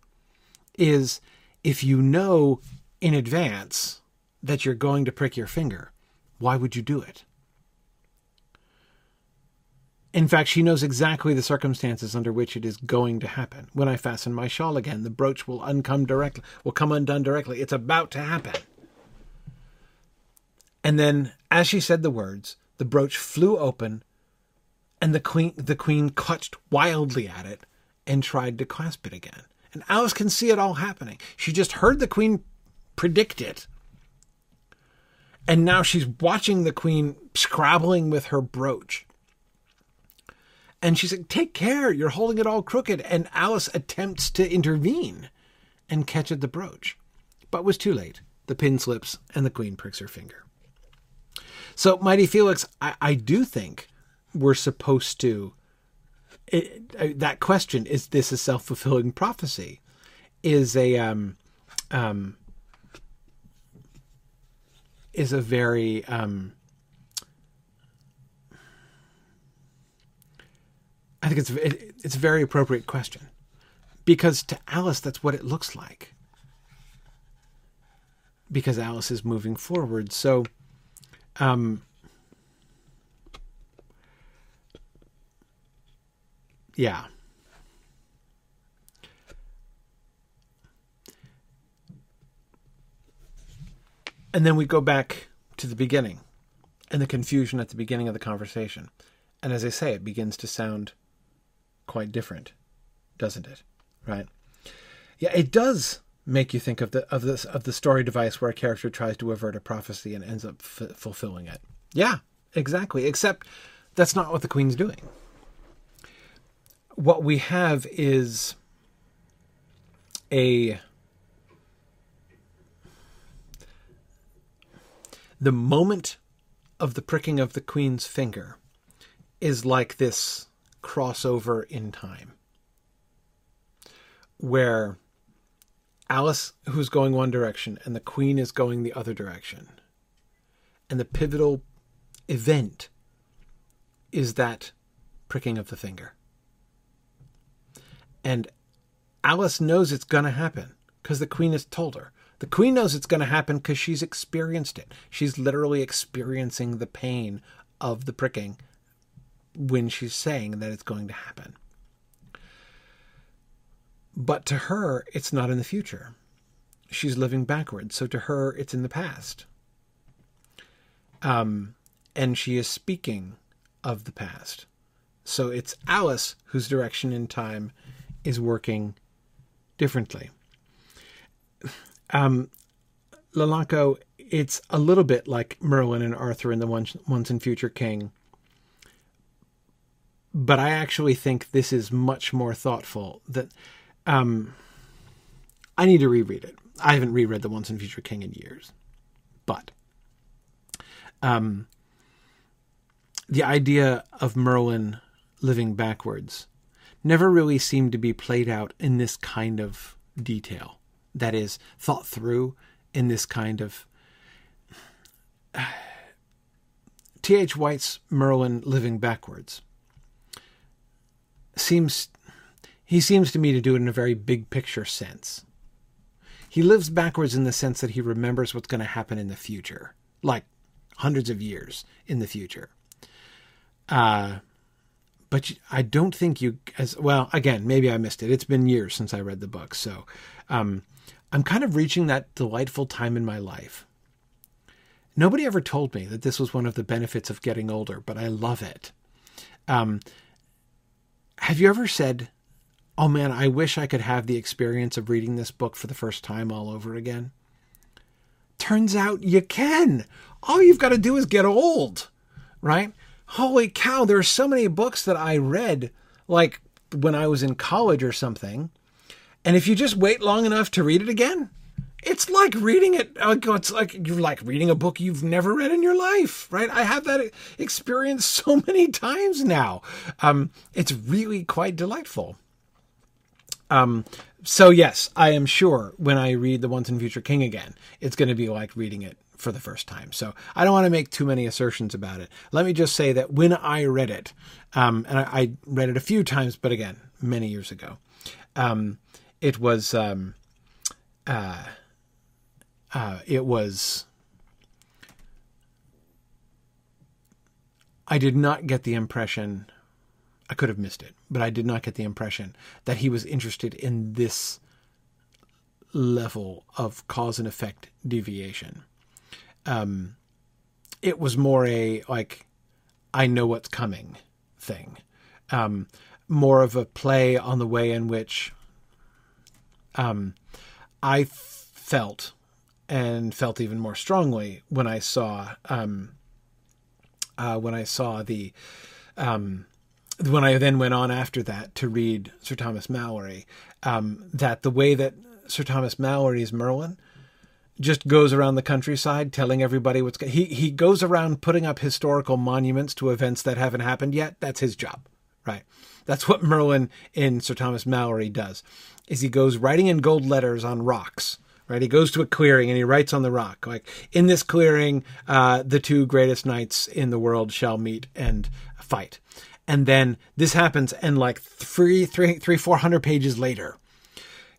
is if you know in advance that you're going to prick your finger, why would you do it? In fact, she knows exactly the circumstances under which it is going to happen. When I fasten my shawl again, the brooch will uncome directly, will come undone directly. It's about to happen. And then, as she said the words, the brooch flew open, and the queen the queen clutched wildly at it and tried to clasp it again. And Alice can see it all happening. She just heard the queen predict it. And now she's watching the queen scrabbling with her brooch. And she's like, Take care, you're holding it all crooked. And Alice attempts to intervene and catch at the brooch, but was too late. The pin slips and the queen pricks her finger. So, Mighty Felix, I, I do think we're supposed to. It, uh, that question is this a self fulfilling prophecy? Is a um, um, is a very um, I think it's it, it's a very appropriate question because to Alice that's what it looks like because Alice is moving forward. So um, yeah. And then we go back to the beginning and the confusion at the beginning of the conversation. And as I say, it begins to sound quite different, doesn't it? Right? Yeah, it does make you think of the of this of the story device where a character tries to avert a prophecy and ends up f- fulfilling it. Yeah, exactly. Except that's not what the queen's doing. What we have is a the moment of the pricking of the queen's finger is like this crossover in time where Alice, who's going one direction, and the Queen is going the other direction. And the pivotal event is that pricking of the finger. And Alice knows it's going to happen because the Queen has told her. The Queen knows it's going to happen because she's experienced it. She's literally experiencing the pain of the pricking when she's saying that it's going to happen. But to her, it's not in the future. She's living backwards. So to her, it's in the past. Um, and she is speaking of the past. So it's Alice whose direction in time is working differently. Um, Lalanco, it's a little bit like Merlin and Arthur in the Once, Once and Future King. But I actually think this is much more thoughtful. That um, I need to reread it. I haven't reread The Once and Future King in years. But um, the idea of Merlin living backwards never really seemed to be played out in this kind of detail. That is, thought through in this kind of. T.H. White's Merlin living backwards seems he seems to me to do it in a very big picture sense. He lives backwards in the sense that he remembers what's going to happen in the future, like hundreds of years in the future. Uh, but I don't think you, as well, again, maybe I missed it. It's been years since I read the book. So um, I'm kind of reaching that delightful time in my life. Nobody ever told me that this was one of the benefits of getting older, but I love it. Um, have you ever said, oh man, I wish I could have the experience of reading this book for the first time all over again. Turns out you can. All you've got to do is get old, right? Holy cow, there are so many books that I read like when I was in college or something. And if you just wait long enough to read it again, it's like reading it. It's like you're like reading a book you've never read in your life, right? I have that experience so many times now. Um, it's really quite delightful. Um, so yes, I am sure when I read the Once and Future King again, it's going to be like reading it for the first time. So I don't want to make too many assertions about it. Let me just say that when I read it, um, and I, I, read it a few times, but again, many years ago, um, it was um, uh, uh, it was I did not get the impression I could have missed it, but I did not get the impression that he was interested in this level of cause and effect deviation. Um, it was more a like I know what's coming thing, um, more of a play on the way in which um, I felt and felt even more strongly when I saw um, uh, when I saw the um, when I then went on after that to read Sir Thomas Malory um, that the way that Sir Thomas Malory's Merlin just goes around the countryside telling everybody what's he he goes around putting up historical monuments to events that haven't happened yet. That's his job, right? That's what Merlin in Sir Thomas Malory does. Is he goes writing in gold letters on rocks right? He goes to a clearing and he writes on the rock, like, in this clearing, uh, the two greatest knights in the world shall meet and fight. And then this happens, and like three, three, three, four hundred pages later,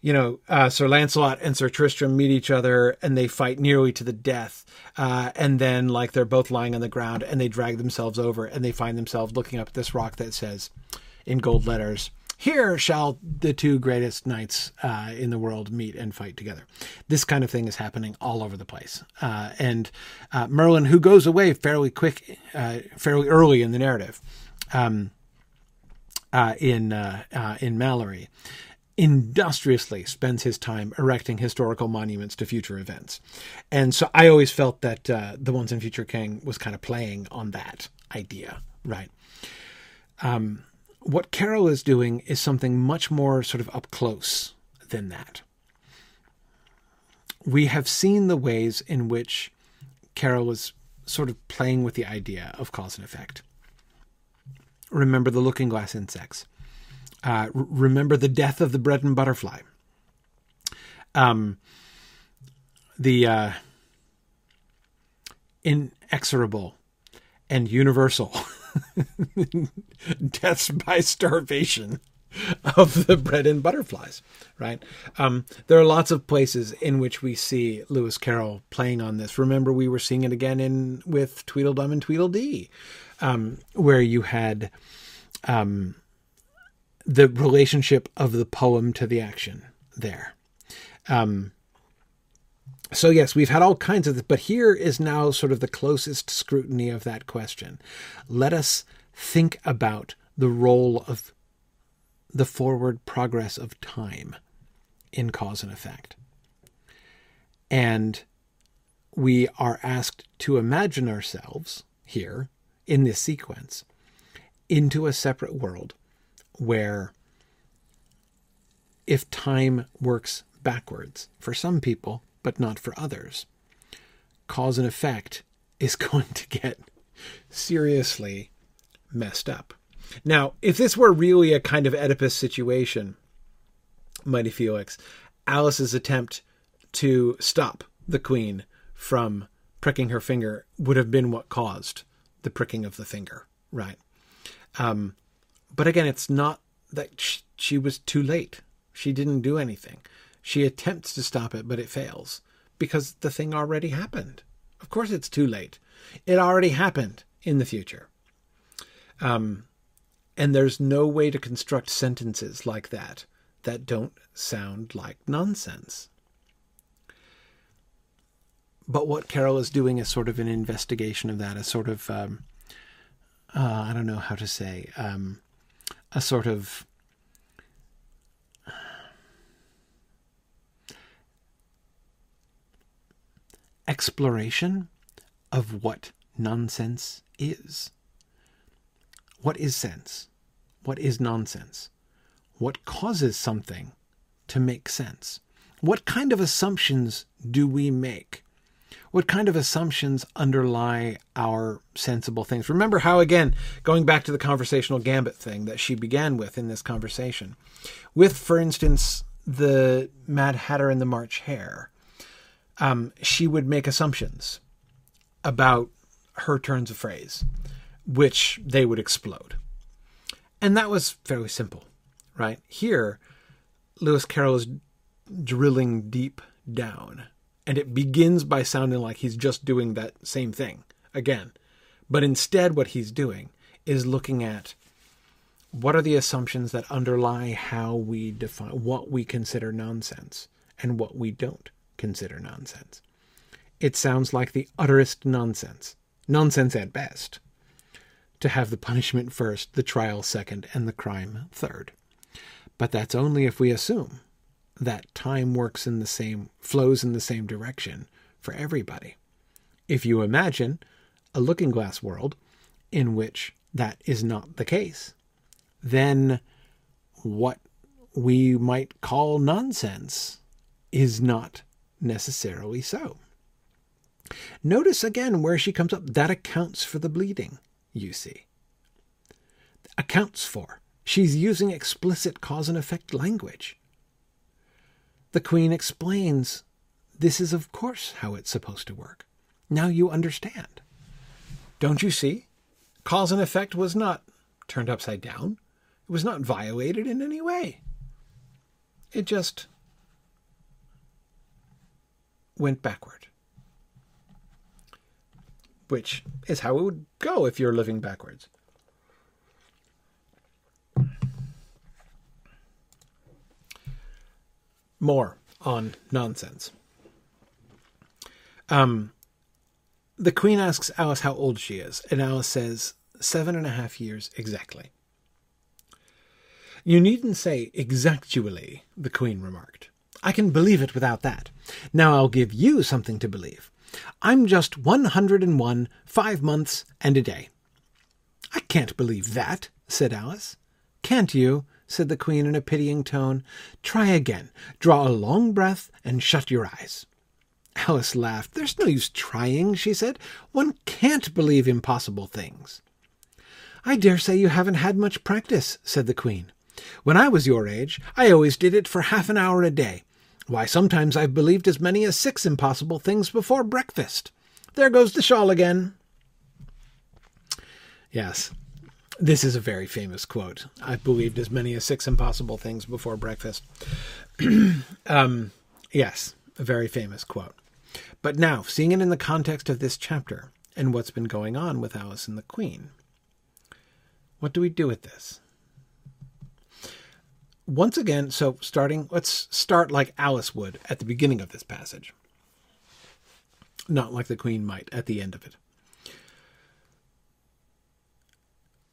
you know, uh, Sir Lancelot and Sir Tristram meet each other and they fight nearly to the death. Uh, and then, like, they're both lying on the ground and they drag themselves over and they find themselves looking up at this rock that says, in gold letters, here shall the two greatest knights uh, in the world meet and fight together. This kind of thing is happening all over the place. Uh, and uh, Merlin, who goes away fairly quick, uh, fairly early in the narrative, um, uh, in uh, in Malory, industriously spends his time erecting historical monuments to future events. And so I always felt that the Once and Future King was kind of playing on that idea, right? Um, what Carroll is doing is something much more sort of up close than that. We have seen the ways in which Carroll is sort of playing with the idea of cause and effect. Remember the looking glass insects. Uh, remember the death of the bread and butterfly. Um, the uh, inexorable and universal deaths by starvation of the bread and butterflies, right? Um, there are lots of places in which we see Lewis Carroll playing on this. Remember, we were seeing it again in with Tweedledum and Tweedledee, um, where you had um, the relationship of the poem to the action there. Um, so, yes, we've had all kinds of this, but here is now sort of the closest scrutiny of that question. Let us think about the role of the forward progress of time in cause and effect. And we are asked to imagine ourselves here in this sequence into a separate world where if time works backwards, for some people, but not for others. Cause and effect is going to get seriously messed up. Now, if this were really a kind of Oedipus situation, Mighty Felix, Alice's attempt to stop the queen from pricking her finger would have been what caused the pricking of the finger, right? Um, but again, it's not that she, she was too late. She didn't do anything. She attempts to stop it, but it fails because the thing already happened. Of course, it's too late. It already happened in the future. Um, and there's no way to construct sentences like that that don't sound like nonsense. But what Carroll is doing is sort of an investigation of that, a sort of, um, uh, I don't know how to say, um, a sort of exploration of what nonsense is. What is sense? What is nonsense? What causes something to make sense? What kind of assumptions do we make? What kind of assumptions underlie our sensible things? Remember how, again, going back to the conversational gambit thing that she began with in this conversation, with, for instance, the Mad Hatter and the March Hare um, she would make assumptions about her turns of phrase, which they would explode. And that was fairly simple, right? Here, Lewis Carroll is drilling deep down, and it begins by sounding like he's just doing that same thing again. But instead, what he's doing is looking at what are the assumptions that underlie how we define what we consider nonsense and what we don't consider nonsense. It sounds like the utterest nonsense, nonsense at best, to have the punishment first, the trial second, and the crime third. But that's only if we assume that time works in the same, flows in the same direction for everybody. If you imagine a looking glass world in which that is not the case, then what we might call nonsense is not necessarily so. Notice again where she comes up. That accounts for the bleeding, you see. Accounts for. She's using explicit cause and effect language. The Queen explains this is, of course, how it's supposed to work. Now you understand. Don't you see? Cause and effect was not turned upside down, it was not violated in any way. It just went backward. Which is how it would go if you're living backwards. More on nonsense. Um, the Queen asks Alice how old she is, and Alice says, seven and a half years exactly. You needn't say exactually, the Queen remarked. I can believe it without that. Now I'll give you something to believe. I'm just one hundred and one, five months and a day. I can't believe that, said Alice. Can't you? said the Queen in a pitying tone. Try again. Draw a long breath and shut your eyes. Alice laughed. There's no use trying, she said. One can't believe impossible things. I dare say you haven't had much practice, said the Queen. When I was your age, I always did it for half an hour a day. Why, sometimes I've believed as many as six impossible things before breakfast. There goes the shawl again. Yes, this is a very famous quote. I've believed as many as six impossible things before breakfast. um, yes, a very famous quote. But now, seeing it in the context of this chapter and what's been going on with Alice and the Queen, what do we do with this? Once again, so starting, let's start like Alice would at the beginning of this passage, not like the Queen might at the end of it.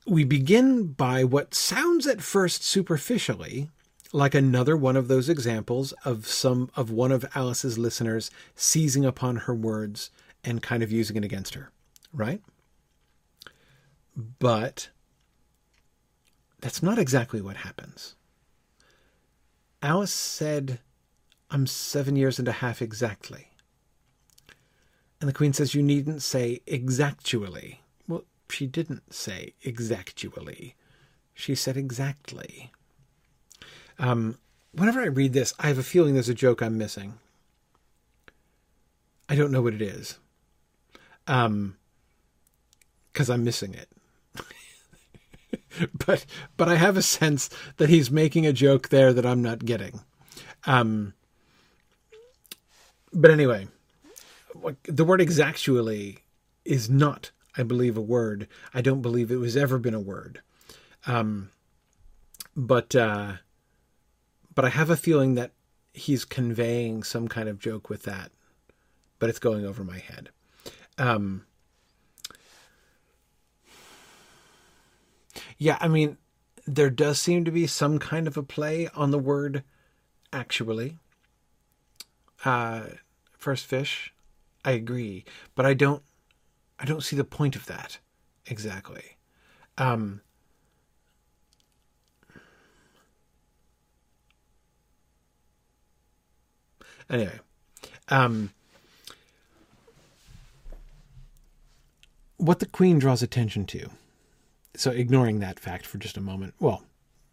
We begin by what sounds at first superficially like another one of those examples of some of one of Alice's listeners seizing upon her words and kind of using it against her, right? But that's not exactly what happens. Alice said, I'm seven years and a half exactly. And the Queen says, You needn't say exactually. Well, she didn't say exactually. She said exactly. Um, whenever I read this, I have a feeling there's a joke I'm missing. I don't know what it is. Um, because I'm missing it. but but I have a sense that he's making a joke there that I'm not getting. Um, but anyway, the word exactually is not, I believe, a word. I don't believe it was ever been a word. Um, but uh, but I have a feeling that he's conveying some kind of joke with that, but it's going over my head. Um, Yeah, I mean, there does seem to be some kind of a play on the word actually. Uh, first fish, I agree, but I don't, I don't see the point of that exactly. Um, anyway, um, what the queen draws attention to so ignoring that fact for just a moment, well,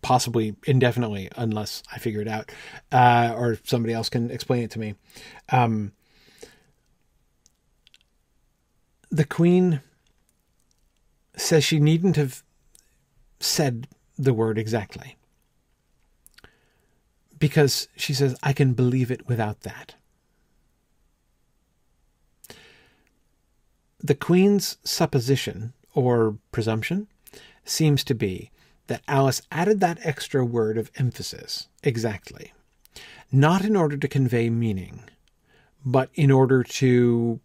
possibly indefinitely, unless I figure it out, uh, or somebody else can explain it to me. Um, the Queen says she needn't have said the word exactly. Because she says, I can believe it without that. The Queen's supposition or presumption seems to be that Alice added that extra word of emphasis, exactly, not in order to convey meaning, but in order to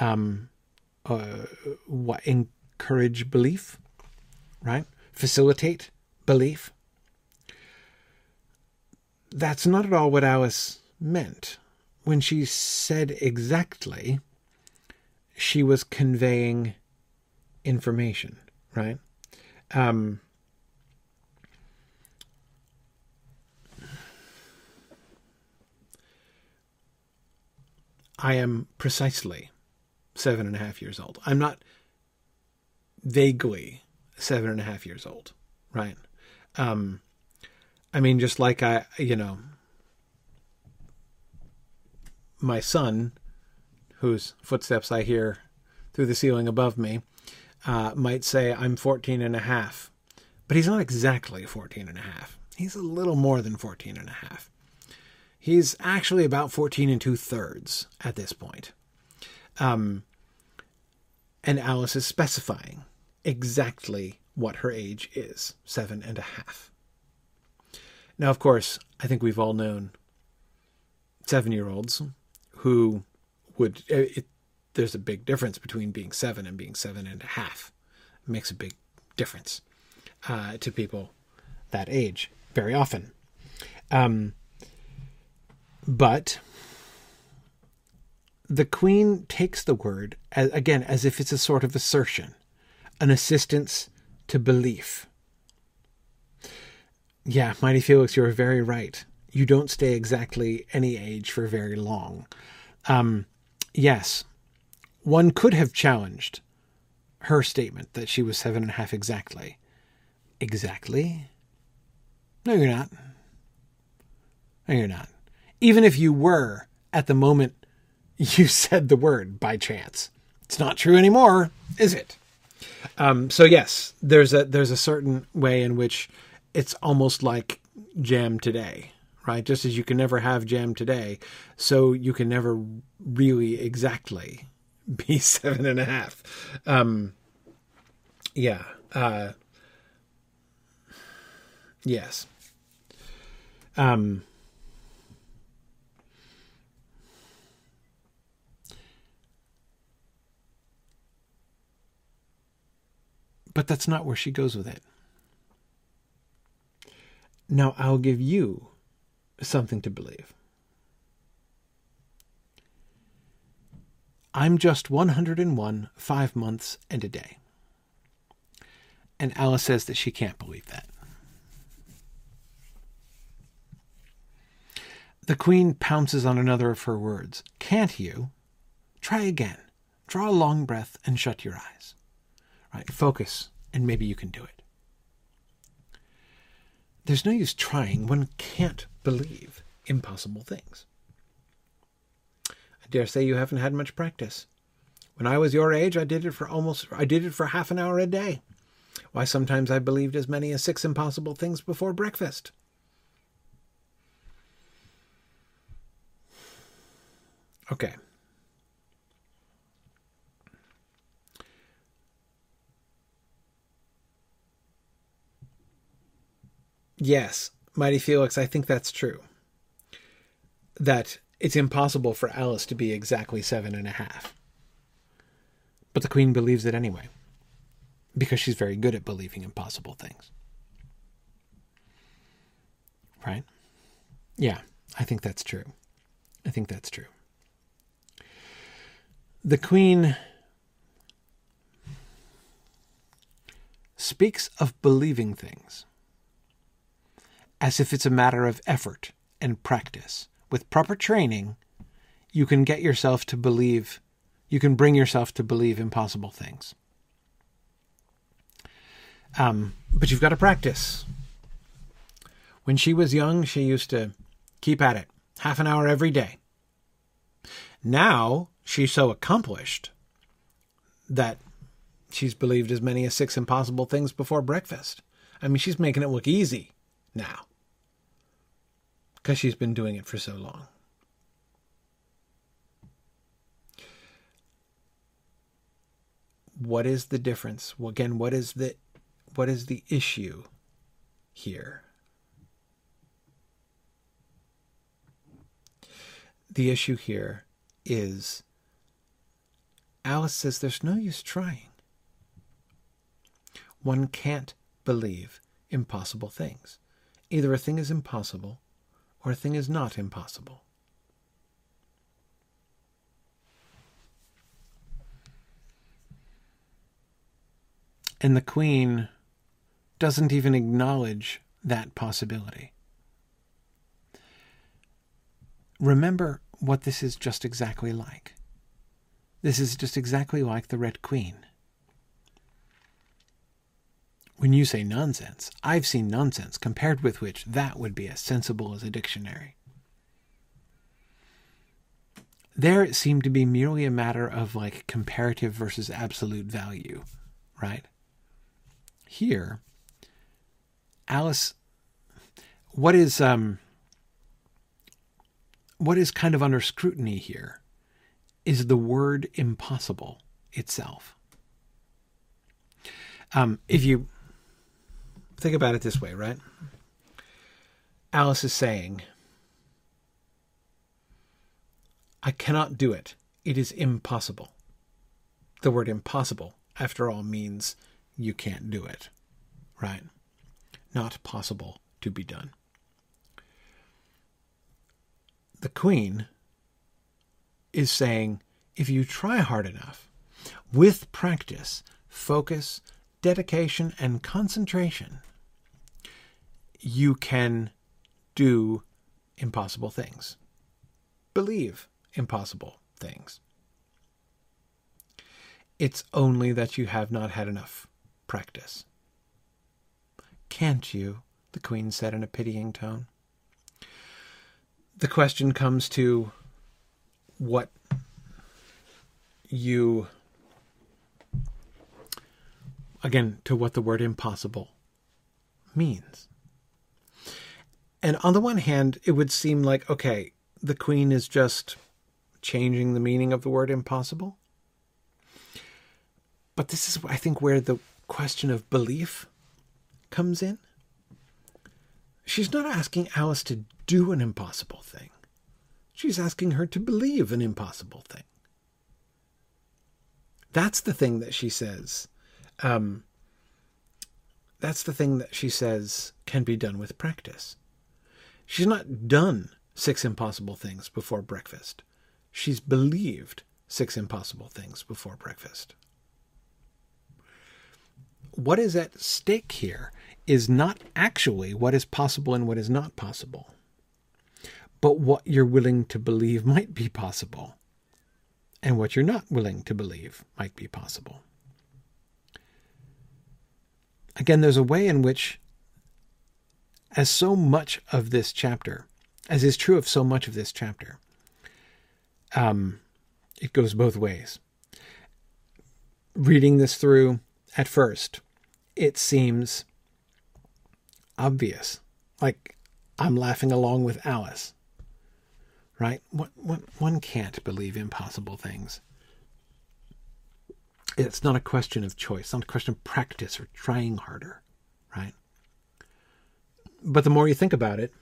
um, uh, what, encourage belief, right? Facilitate belief. That's not at all what Alice meant. When she said exactly, she was conveying information, right? Um, I am precisely seven and a half years old. I'm not vaguely seven and a half years old, right? Um, I mean, just like I, you know, my son, whose footsteps I hear through the ceiling above me, uh, might say, I'm 14 and a half. But he's not exactly 14 and a half. He's a little more than 14 and a half. He's actually about 14 and two thirds at this point. Um, and Alice is specifying exactly what her age is seven and a half. Now, of course, I think we've all known seven year olds who would. It, there's a big difference between being seven and being seven and a half. It makes a big difference uh, to people that age very often. Um, but the queen takes the word as, again as if it's a sort of assertion, an assistance to belief. Yeah, Mighty Felix, you're very right. You don't stay exactly any age for very long. Um, yes, one could have challenged her statement that she was seven and a half exactly. Exactly? No, you're not. No, you're not. Even if you were at the moment you said the word by chance. It's not true anymore, is it? Um, so yes, there's a there's a certain way in which it's almost like jam today, right? Just as you can never have jam today, so you can never really exactly be seven and a half. Um, yeah. Uh, yes. Um, But that's not where she goes with it. Now I'll give you something to believe. I'm just 101, five months and a day. And Alice says that she can't believe that. The queen pounces on another of her words. Can't you? Try again. Draw a long breath and shut your eyes. Right? Focus, and maybe you can do it. There's no use trying. One can't believe impossible things. I dare say you haven't had much practice. When I was your age, I did it for almost I did it for half an hour a day. Why sometimes I believed as many as six impossible things before breakfast. Okay. Yes, Mighty Felix, I think that's true. That it's impossible for Alice to be exactly seven and a half. But the Queen believes it anyway, because she's very good at believing impossible things. Right? Yeah, I think that's true. I think that's true. The Queen speaks of believing things as if it's a matter of effort and practice. With proper training, you can get yourself to believe, you can bring yourself to believe impossible things. Um, but you've got to practice. When she was young, she used to keep at it half an hour every day. Now she's so accomplished that she's believed as many as six impossible things before breakfast. I mean, she's making it look easy now because she's been doing it for so long. what is the difference? Well, again, what is the what is the issue here? The issue here is Alice says there's no use trying. One can't believe impossible things. Either a thing is impossible or a thing is not impossible. And the Queen doesn't even acknowledge that possibility. Remember what this is just exactly like. This is just exactly like the Red Queen. When you say nonsense, I've seen nonsense compared with which that would be as sensible as a dictionary. There it seemed to be merely a matter of like comparative versus absolute value, right? Here, Alice, what is um, what is kind of under scrutiny here is the word impossible itself. Um, if you think about it this way, right? Alice is saying, I cannot do it. It is impossible. The word impossible, after all, means you can't do it, right? Not possible to be done. The Queen is saying if you try hard enough, with practice, focus, dedication, and concentration, you can do impossible things. Believe impossible things. It's only that you have not had enough practice. Can't you? the Queen said in a pitying tone. The question comes to what you again to what the word impossible means. And on the one hand, it would seem like, okay, the queen is just changing the meaning of the word impossible. But this is, I think, where the question of belief comes in. She's not asking Alice to do an impossible thing. She's asking her to believe an impossible thing. That's the thing that she says. Um, that's the thing that she says can be done with practice. She's not done six impossible things before breakfast. She's believed six impossible things before breakfast. What is at stake here is not actually what is possible and what is not possible, but what you're willing to believe might be possible and what you're not willing to believe might be possible. Again, there's a way in which as so much of this chapter, as is true of so much of this chapter, um, it goes both ways. Reading this through at first, it seems obvious. Like I'm laughing along with Alice. Right? One, one, one can't believe impossible things. It's not a question of choice, it's not a question of practice or trying harder. Right? But the more you think about it,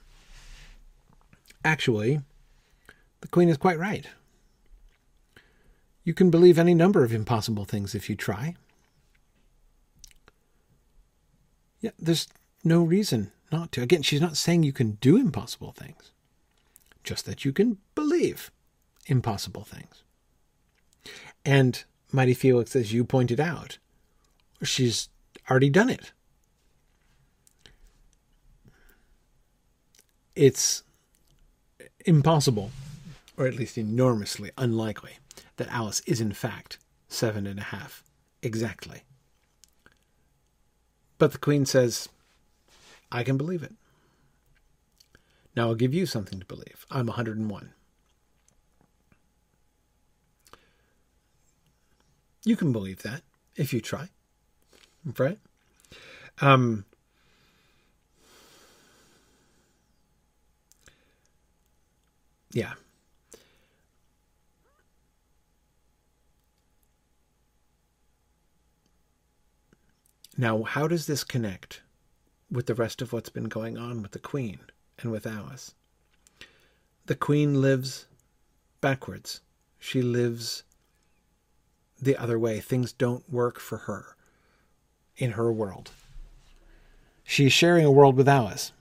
actually, the Queen is quite right. You can believe any number of impossible things if you try. Yeah, there's no reason not to. Again, she's not saying you can do impossible things, just that you can believe impossible things. And Mighty Felix, as you pointed out, she's already done it. It's impossible, or at least enormously unlikely, that Alice is in fact seven and a half exactly. But the Queen says, I can believe it. Now I'll give you something to believe. I'm 101. You can believe that if you try. Right? Um, yeah. Now, how does this connect with the rest of what's been going on with the Queen and with Alice? The Queen lives backwards. She lives the other way. Things don't work for her in her world. She's sharing a world with Alice,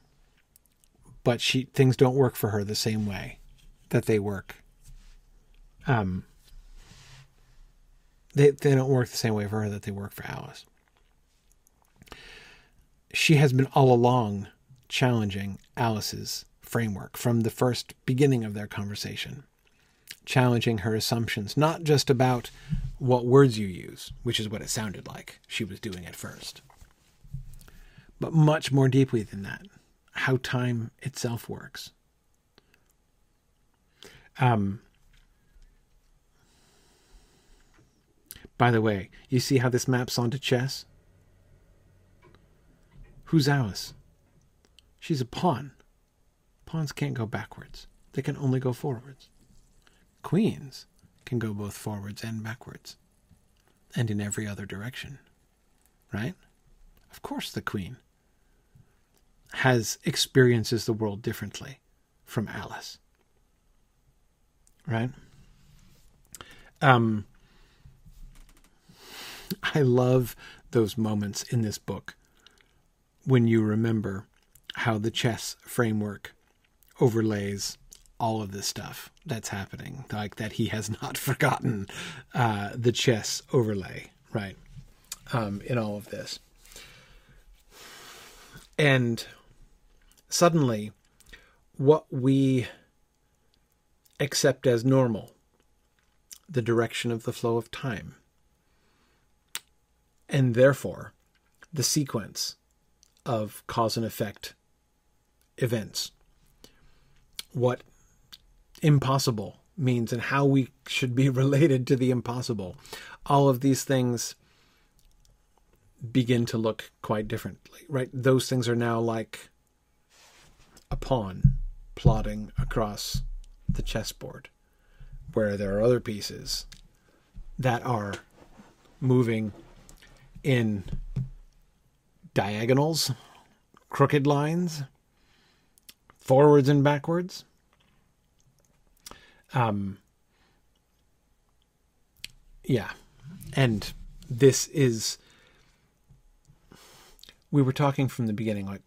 but she things don't work for her the same way that they work. Um, they they don't work the same way for her that they work for Alice. She has been all along challenging Alice's framework from the first beginning of their conversation challenging her assumptions, not just about what words you use, which is what it sounded like she was doing at first, but much more deeply than that, how time itself works. Um, by the way, you see how this maps onto chess? Who's Alice? She's a pawn. Pawns can't go backwards, they can only go forwards. Queens can go both forwards and backwards, and in every other direction. Right? Of course, the Queen has experiences the world differently from Alice. Right? Um, I love those moments in this book when you remember how the chess framework overlays all of this stuff that's happening, like that he has not forgotten uh, the chess overlay, right? Um, in all of this. And suddenly, what we accept as normal, the direction of the flow of time, and therefore the sequence of cause and effect events, what impossible means and how we should be related to the impossible. All of these things begin to look quite differently, right? Those things are now like a pawn plodding across the chessboard, where there are other pieces that are moving in diagonals, crooked lines, forwards and backwards. Um, yeah. And this is, we were talking from the beginning, like,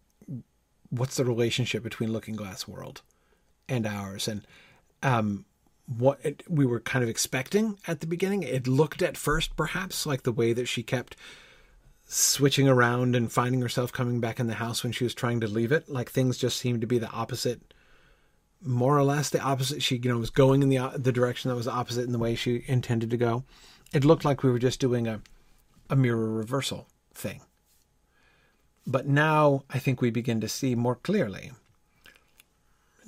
what's the relationship between Looking Glass World and ours? And, um, what it, we were kind of expecting at the beginning. It looked at first, perhaps, like the way that she kept switching around and finding herself coming back in the house when she was trying to leave it. Like things just seemed to be the opposite more or less the opposite. She, you know, was going in the the direction that was opposite in the way she intended to go. It looked like we were just doing a a mirror reversal thing. But now I think we begin to see more clearly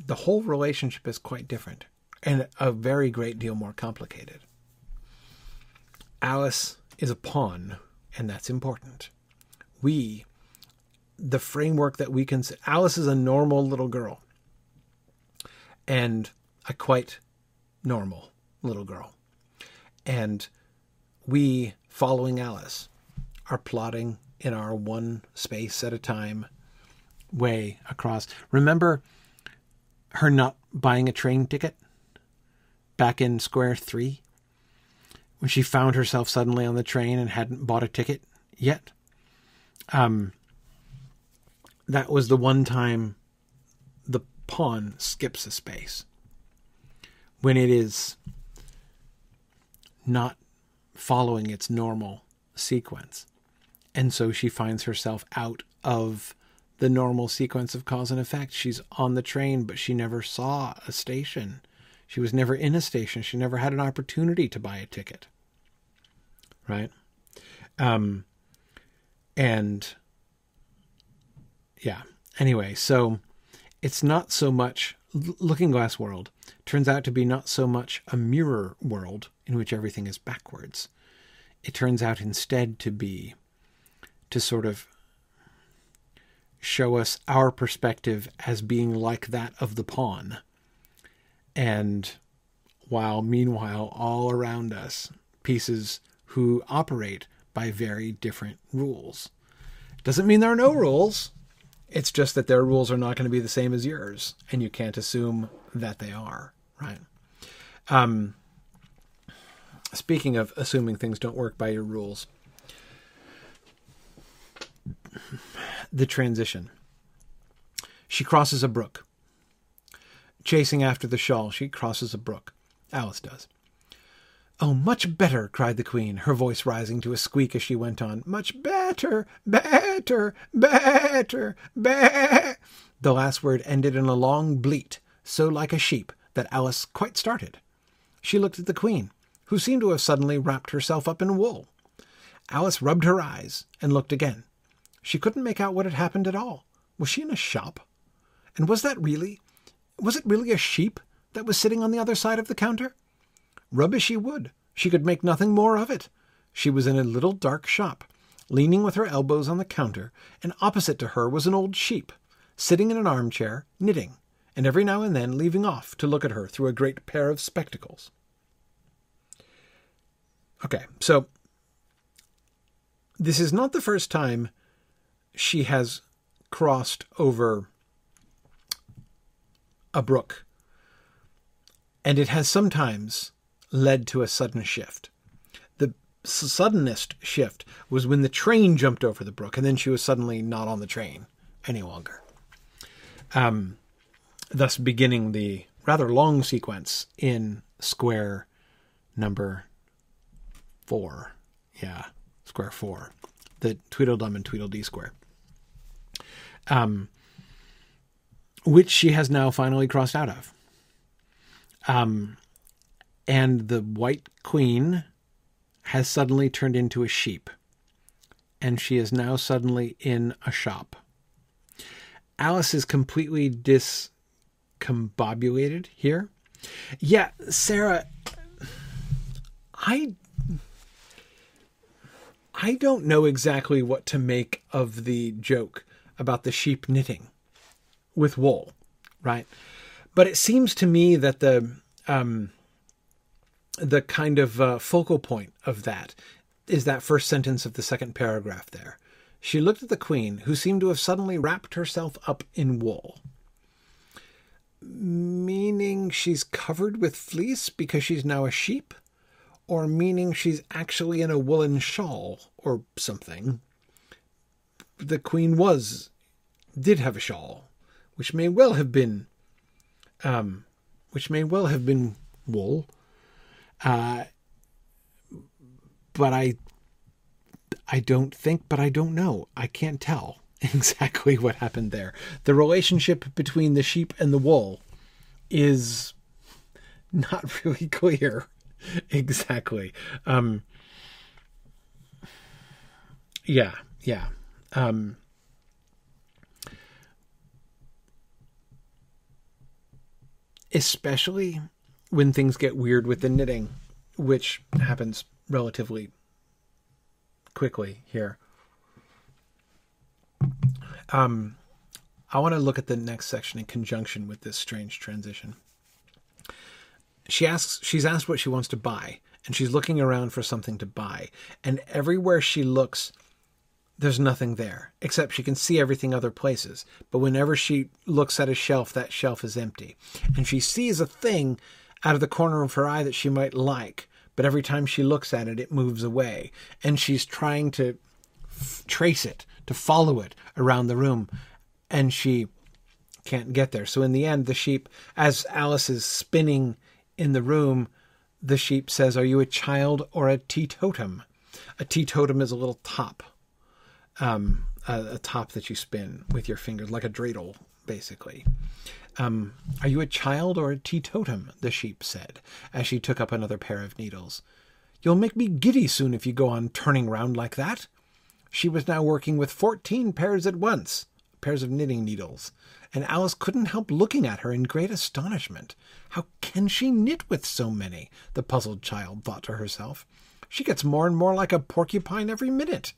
the whole relationship is quite different and a very great deal more complicated. Alice is a pawn, and that's important. We, the framework that we can, Alice is a normal little girl and a quite normal little girl. And we, following Alice, are plotting in our one space at a time way across. Remember her not buying a train ticket back in Square 3? When she found herself suddenly on the train and hadn't bought a ticket yet? Um, that was the one time the pawn skips a space when it is not following its normal sequence. And so she finds herself out of the normal sequence of cause and effect. She's on the train, but she never saw a station. She was never in a station. She never had an opportunity to buy a ticket. Right? Um, and yeah. Anyway, so it's not so much Looking Glass World turns out to be not so much a mirror world in which everything is backwards. It turns out instead to be to sort of show us our perspective as being like that of the pawn. And while meanwhile, all around us, pieces who operate by very different rules. Doesn't mean there are no rules. It's just that their rules are not going to be the same as yours, and you can't assume that they are, right? Um, speaking of assuming things don't work by your rules, the transition. She crosses a brook. Chasing after the shawl, she crosses a brook. Alice does. Oh, much better, cried the queen, her voice rising to a squeak as she went on. Much better, better, better, better. The last word ended in a long bleat, so like a sheep that Alice quite started. She looked at the queen, who seemed to have suddenly wrapped herself up in wool. Alice rubbed her eyes and looked again. She couldn't make out what had happened at all. Was she in a shop? And was that really, was it really a sheep that was sitting on the other side of the counter? Rub as she would, she could make nothing more of it. She was in a little dark shop, leaning with her elbows on the counter, and opposite to her was an old sheep, sitting in an armchair, knitting, and every now and then leaving off to look at her through a great pair of spectacles. Okay, so this is not the first time she has crossed over a brook, and it has sometimes led to a sudden shift. The suddenest shift was when the train jumped over the brook, and then she was suddenly not on the train any longer. Um, thus beginning the rather long sequence in square number four. Yeah, square four. The Tweedledum and Tweedledee square. Um, which she has now finally crossed out of. Um, and the white queen has suddenly turned into a sheep, and she is now suddenly in a shop. Alice is completely discombobulated here. Yeah, Sarah, I I don't know exactly what to make of the joke about the sheep knitting with wool, right? But it seems to me that the um, the kind of uh, focal point of that is that first sentence of the second paragraph there. She looked at the queen, who seemed to have suddenly wrapped herself up in wool. Meaning she's covered with fleece because she's now a sheep? Or meaning she's actually in a woolen shawl or something? The queen was, did have a shawl, which may well have been, um, which may well have been wool uh, but I, I don't think, but I don't know. I can't tell exactly what happened there. The relationship between the sheep and the wool is not really clear exactly. Um, yeah, yeah. Um, especially when things get weird with the knitting, which happens relatively quickly here. Um, I want to look at the next section in conjunction with this strange transition. She asks, she's asked what she wants to buy, and she's looking around for something to buy. And everywhere she looks, there's nothing there, except she can see everything other places. But whenever she looks at a shelf, that shelf is empty. And she sees a thing out of the corner of her eye that she might like, but every time she looks at it, it moves away. And she's trying to f- trace it, to follow it around the room, and she can't get there. So in the end, the sheep, as Alice is spinning in the room, the sheep says, Are you a child or a teetotum? A teetotum is a little top, um, a, a top that you spin with your fingers, like a dreidel, basically. Um, are you a child or a teetotum? the sheep said, as she took up another pair of needles. You'll make me giddy soon if you go on turning round like that. She was now working with fourteen pairs at once, pairs of knitting needles, and Alice couldn't help looking at her in great astonishment. How can she knit with so many? the puzzled child thought to herself. She gets more and more like a porcupine every minute.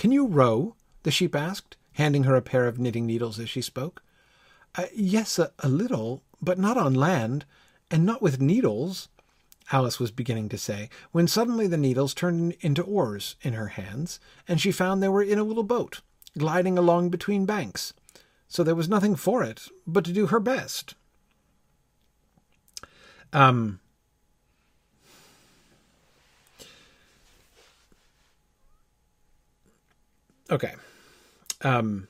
Can you row? the sheep asked, handing her a pair of knitting needles as she spoke. Uh, yes, a, a, little, but not on land, and not with needles. Alice was beginning to say, when suddenly the needles turned into oars in her hands, and she found they were in a little boat, gliding along between banks. So there was nothing for it but to do her best. Um, okay. Um,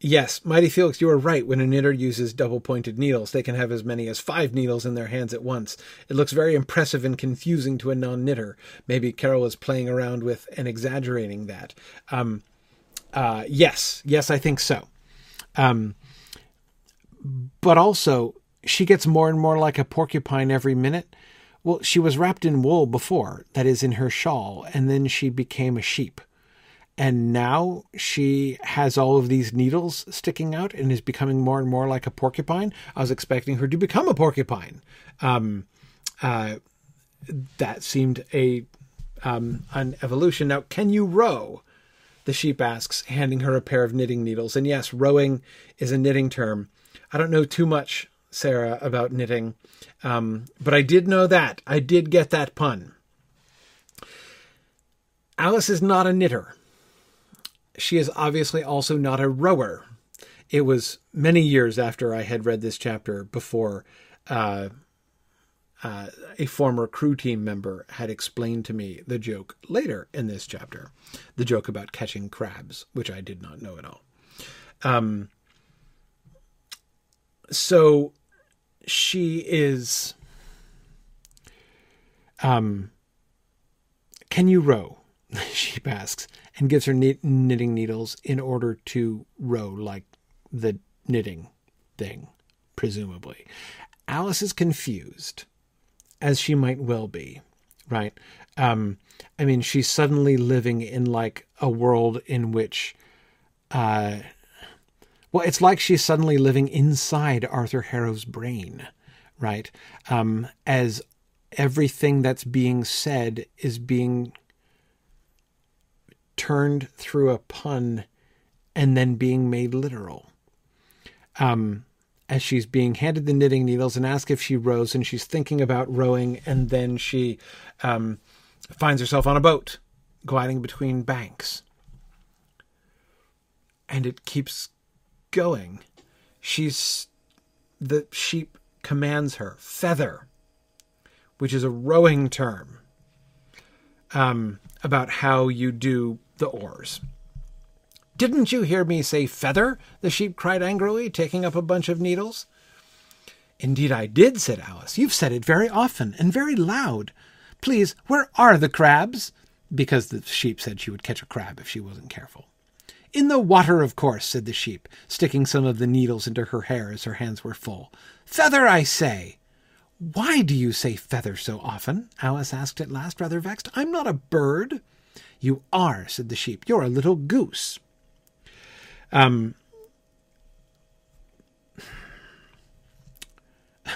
yes, Mighty Felix, you are right. When a knitter uses double pointed needles, they can have as many as five needles in their hands at once. It looks very impressive and confusing to a non knitter. Maybe Carroll is playing around with and exaggerating that. Um, uh, yes, yes, I think so. Um, but also, she gets more and more like a porcupine every minute. Well, she was wrapped in wool before, that is, in her shawl, and then she became a sheep. And now she has all of these needles sticking out and is becoming more and more like a porcupine. I was expecting her to become a porcupine. Um, uh, that seemed a um, an evolution. Now, can you row? The sheep asks, handing her a pair of knitting needles. And yes, rowing is a knitting term. I don't know too much, Sarah, about knitting, um, but I did know that. I did get that pun. Alice is not a knitter. She is obviously also not a rower. It was many years after I had read this chapter before uh, uh, a former crew team member had explained to me the joke later in this chapter, the joke about catching crabs, which I did not know at all. Um, so she is. Um, can you row? she asks, and gives her knitting needles in order to row like the knitting thing, presumably. Alice is confused as she might well be, right? Um, I mean, she's suddenly living in like a world in which, uh, well, it's like she's suddenly living inside Arthur Harrow's brain, right? Um, as everything that's being said is being turned through a pun and then being made literal. Um, as she's being handed the knitting needles and asked if she rows, and she's thinking about rowing, and then she um, finds herself on a boat gliding between banks. And it keeps going. She's the sheep commands her feather, which is a rowing term um, about how you do the oars. Didn't you hear me say feather? the sheep cried angrily, taking up a bunch of needles. Indeed, I did, said Alice. You've said it very often and very loud. Please, where are the crabs? Because the sheep said she would catch a crab if she wasn't careful. In the water, of course, said the sheep, sticking some of the needles into her hair as her hands were full. Feather, I say! Why do you say feather so often? Alice asked at last, rather vexed. I'm not a bird. You are, said the sheep. You're a little goose. Um,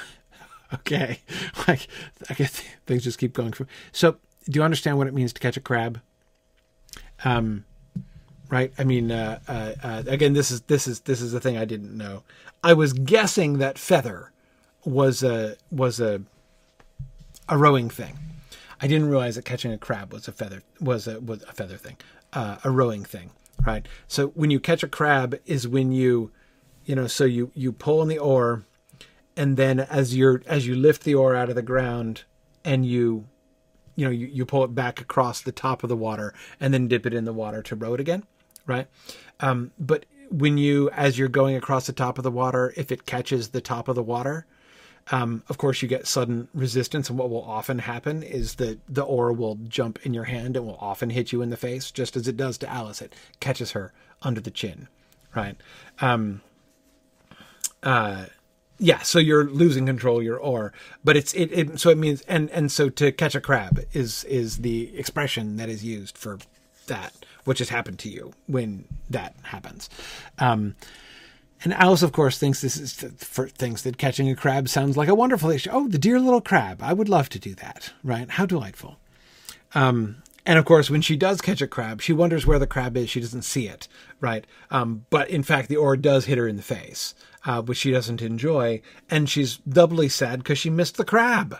okay, like I guess things just keep going. From, so, do you understand what it means to catch a crab? Um, right. I mean, uh, uh, uh, again, this is this is this is the thing I didn't know. I was guessing that feather was a was a a rowing thing. I didn't realize that catching a crab was a feather was a was a feather thing, uh, a rowing thing right? So when you catch a crab is when you, you know, so you you pull on the oar, and then as you're as you lift the oar out of the ground, and you, you know, you, you pull it back across the top of the water, and then dip it in the water to row it again, right? Um, but when you as you're going across the top of the water, if it catches the top of the water, um, of course, you get sudden resistance, and what will often happen is that the oar will jump in your hand and will often hit you in the face, just as it does to Alice. It catches her under the chin, right? Um, uh, yeah, so you're losing control your oar, but it's it, it. So it means, and and so to catch a crab is is the expression that is used for that, which has happened to you when that happens. Um, and Alice, of course, thinks this is for thinks that catching a crab sounds like a wonderful issue. Oh, the dear little crab! I would love to do that. Right? How delightful. Um, and of course, when she does catch a crab, she wonders where the crab is. She doesn't see it, right? Um, but in fact, the oar does hit her in the face, uh, which she doesn't enjoy, and she's doubly sad because she missed the crab,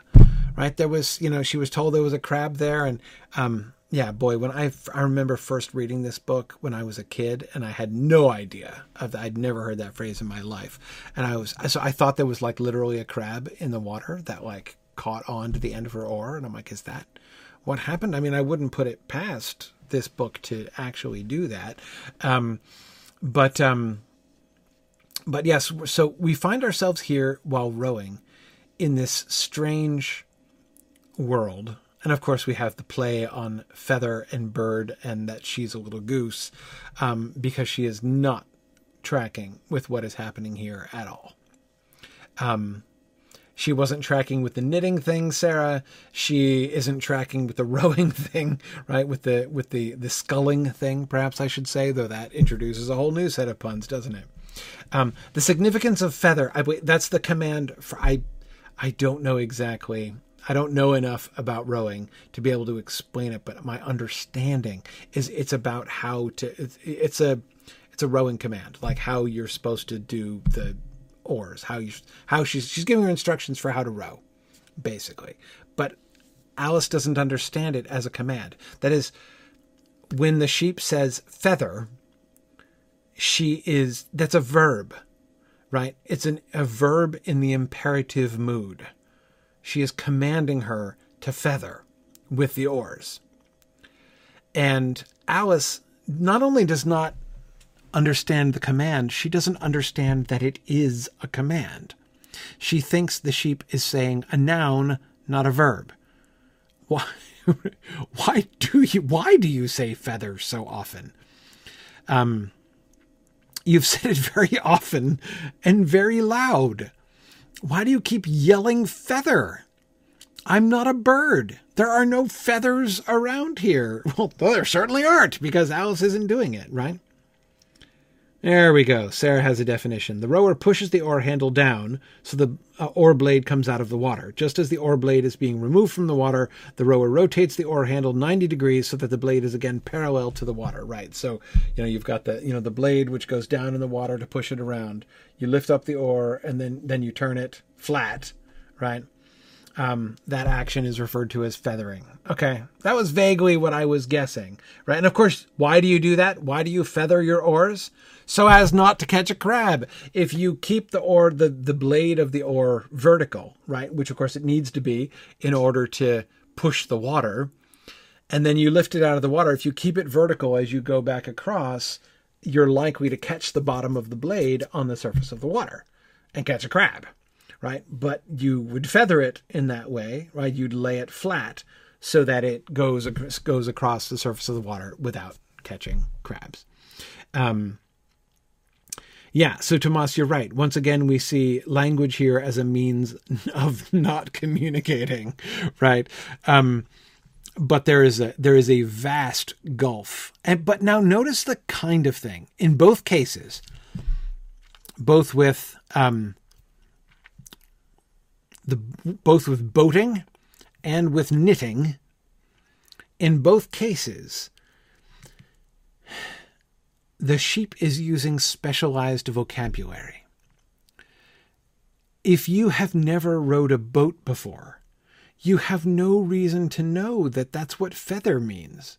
right? There was, you know, she was told there was a crab there, and um, yeah, boy, when I I remember first reading this book when I was a kid, and I had no idea of that. I'd never heard that phrase in my life, and I was so I thought there was like literally a crab in the water that like caught on to the end of her oar, and I'm like, is that what happened? I mean, I wouldn't put it past this book to actually do that, um, but um, but yes, so we find ourselves here while rowing in this strange world and of course, we have the play on feather and bird and that she's a little goose um, because she is not tracking with what is happening here at all. Um, she wasn't tracking with the knitting thing, Sarah. She isn't tracking with the rowing thing, right? With the with the the sculling thing, perhaps I should say, though that introduces a whole new set of puns, doesn't it? Um, the significance of feather. I, that's the command for I. I don't know exactly I don't know enough about rowing to be able to explain it, but my understanding is it's about how to. It's, it's a it's a rowing command, like how you're supposed to do the oars, how you how she's she's giving her instructions for how to row, basically. But Alice doesn't understand it as a command. That is, when the sheep says feather, she is that's a verb, right? It's an a verb in the imperative mood she is commanding her to feather with the oars. And Alice not only does not understand the command, she doesn't understand that it is a command. She thinks the sheep is saying a noun, not a verb. Why, why do you why do you say feather so often? Um, you've said it very often and very loud. Why do you keep yelling feather? I'm not a bird. There are no feathers around here. Well, there certainly aren't because Alice isn't doing it, right? There we go. Sarah has a definition. The rower pushes the oar handle down so the uh, oar blade comes out of the water. Just as the oar blade is being removed from the water, the rower rotates the oar handle 90 degrees so that the blade is again parallel to the water, right? So, you know, you've got the, you know, the blade which goes down in the water to push it around. You lift up the oar and then then you turn it flat, right? um, that action is referred to as feathering. Okay, that was vaguely what I was guessing, right? And of course, why do you do that? Why do you feather your oars? So as not to catch a crab. If you keep the oar, the, the blade of the oar vertical, right, which of course it needs to be in order to push the water, and then you lift it out of the water, if you keep it vertical as you go back across, you're likely to catch the bottom of the blade on the surface of the water and catch a crab right? But you would feather it in that way, right? You'd lay it flat so that it goes goes across the surface of the water without catching crabs. Um, yeah, so Tomas, you're right. Once again, we see language here as a means of not communicating, right? Um, but there is a there is a vast gulf. And but now notice the kind of thing in both cases, both with um, the both with boating and with knitting. In both cases, the sheep is using specialized vocabulary. If you have never rowed a boat before, you have no reason to know that that's what feather means.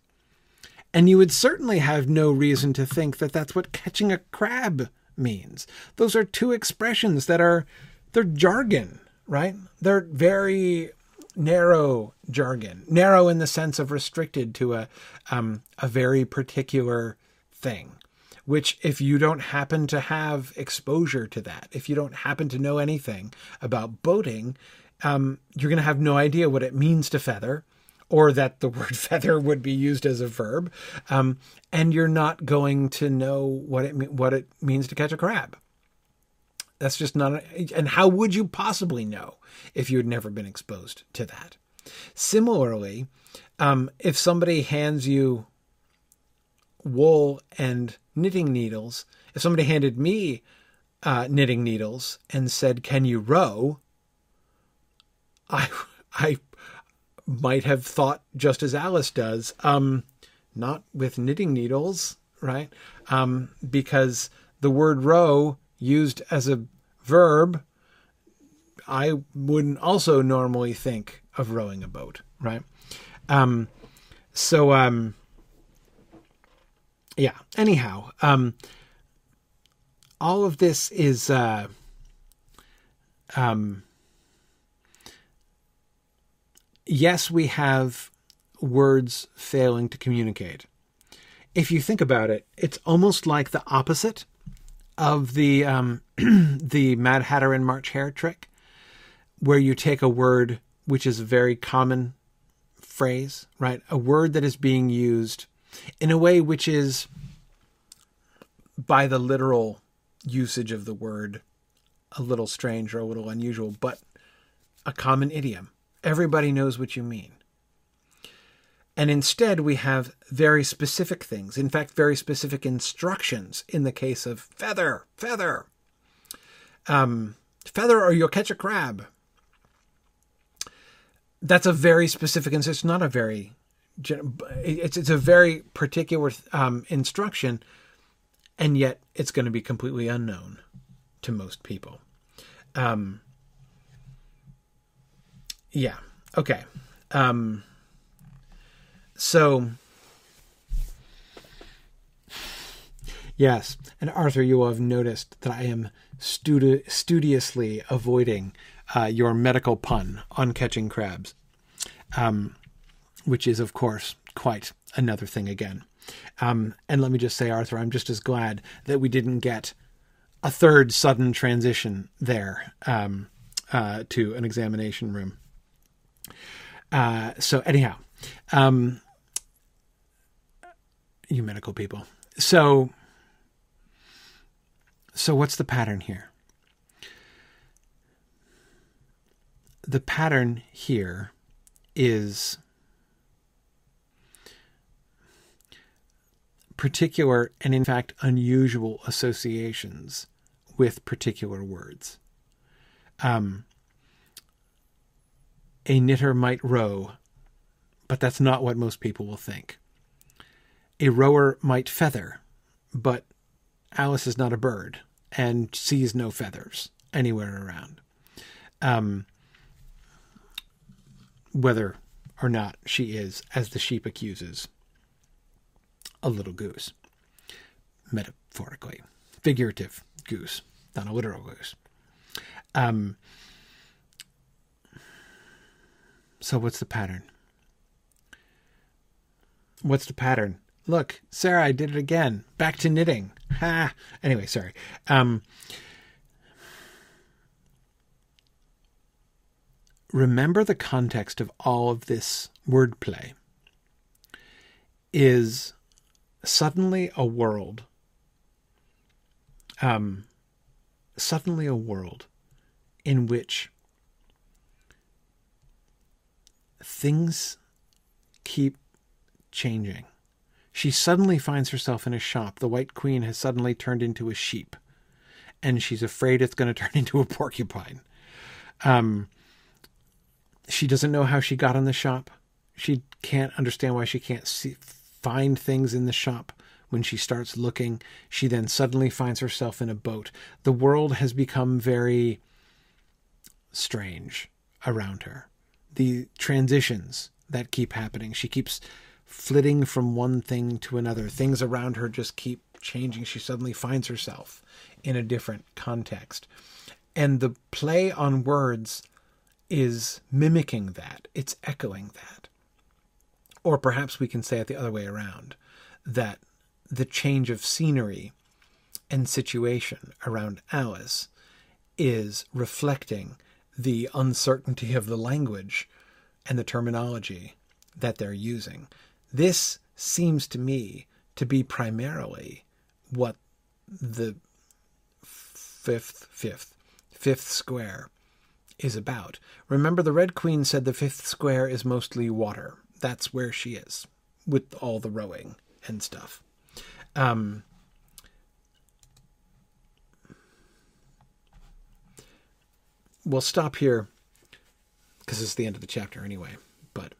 And you would certainly have no reason to think that that's what catching a crab means. Those are two expressions that are they're jargon right? They're very narrow jargon, narrow in the sense of restricted to a um, a very particular thing. Which, if you don't happen to have exposure to that, if you don't happen to know anything about boating, um, you're going to have no idea what it means to feather, or that the word feather would be used as a verb, um, and you're not going to know what it what it means to catch a crab. That's just not. A, and how would you possibly know if you had never been exposed to that? Similarly, um, if somebody hands you wool and knitting needles, if somebody handed me uh, knitting needles and said, "Can you row?" I I might have thought just as Alice does, um, not with knitting needles, right? Um, because the word row used as a verb, I wouldn't also normally think of rowing a boat, right? Um, so um, yeah. Anyhow, um, all of this is uh, um, yes, we have words failing to communicate. If you think about it, it's almost like the opposite of the um, the Mad Hatter and March Hare trick, where you take a word which is a very common phrase, right? A word that is being used in a way which is, by the literal usage of the word, a little strange or a little unusual, but a common idiom. Everybody knows what you mean. And instead, we have very specific things. In fact, very specific instructions in the case of feather, feather. Um, feather or you'll catch a crab. That's a very specific, and it's not a very, it's, it's a very particular um, instruction, and yet it's going to be completely unknown to most people. Um, yeah. Okay. Um, so, yes, and Arthur, you will have noticed that I am studi- studiously avoiding uh, your medical pun on catching crabs, um, which is, of course, quite another thing again. Um, and let me just say, Arthur, I'm just as glad that we didn't get a third sudden transition there um, uh, to an examination room. Uh, so, anyhow, um, you medical people. So, so what's the pattern here? The pattern here is particular and, in fact, unusual associations with particular words. Um, a knitter might row, but that's not what most people will think. A rower might feather, but Alice is not a bird and sees no feathers anywhere around. Um, whether or not she is, as the sheep accuses, a little goose. Metaphorically, figurative goose, not a literal goose. Um, so, what's the pattern? What's the pattern? Look, Sarah, I did it again. Back to knitting. Ha. Anyway, sorry. Um, remember the context of all of this wordplay is suddenly a world um, suddenly a world in which things keep changing. She suddenly finds herself in a shop. The White Queen has suddenly turned into a sheep, and she's afraid it's going to turn into a porcupine. Um, she doesn't know how she got in the shop. She can't understand why she can't see, find things in the shop. When she starts looking, she then suddenly finds herself in a boat. The world has become very strange around her. The transitions that keep happening. She keeps flitting from one thing to another. Things around her just keep changing. She suddenly finds herself in a different context. And the play on words is mimicking that, it's echoing that. Or perhaps we can say it the other way around that the change of scenery and situation around Alice is reflecting the uncertainty of the language and the terminology that they're using. This seems to me to be primarily what the fifth, fifth, fifth square is about. Remember, the Red Queen said the fifth square is mostly water. That's where she is with all the rowing and stuff. Um, we'll stop here because it's the end of the chapter anyway. But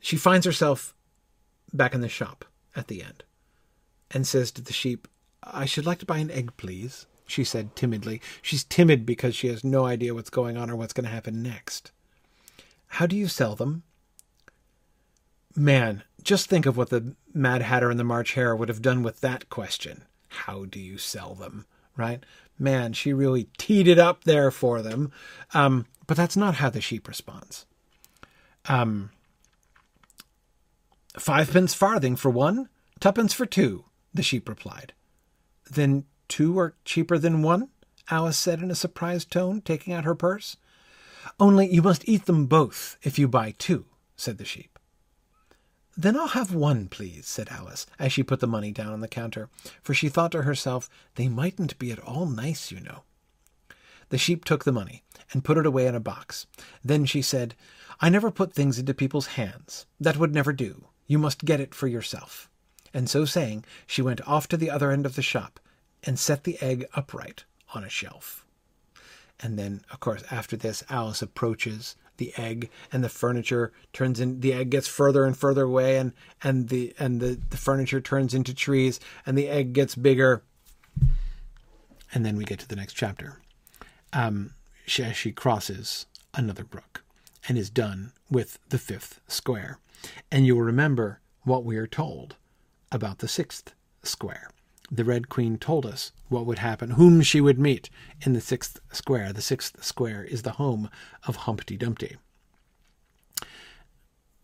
she finds herself back in the shop at the end and says to the sheep, I should like to buy an egg, please, she said timidly. She's timid because she has no idea what's going on or what's going to happen next. How do you sell them? Man, just think of what the Mad Hatter and the March Hare would have done with that question. How do you sell them? Right? Man, she really teed it up there for them. Um, but that's not how the sheep responds. Um, Fivepence farthing for one, twopence for two, the sheep replied. Then two are cheaper than one? Alice said in a surprised tone, taking out her purse. Only you must eat them both if you buy two, said the sheep. Then I'll have one, please, said Alice, as she put the money down on the counter, for she thought to herself, they mightn't be at all nice, you know. The sheep took the money and put it away in a box. Then she said, I never put things into people's hands. That would never do. You must get it for yourself. And so saying, she went off to the other end of the shop and set the egg upright on a shelf. And then, of course, after this, Alice approaches the egg and the furniture turns in the egg gets further and further away and and the and the, the furniture turns into trees and the egg gets bigger. And then we get to the next chapter. Um she, she crosses another brook and is done with the fifth square. And you will remember what we are told about the sixth square the Red Queen told us what would happen, whom she would meet in the sixth square. The sixth square is the home of Humpty Dumpty,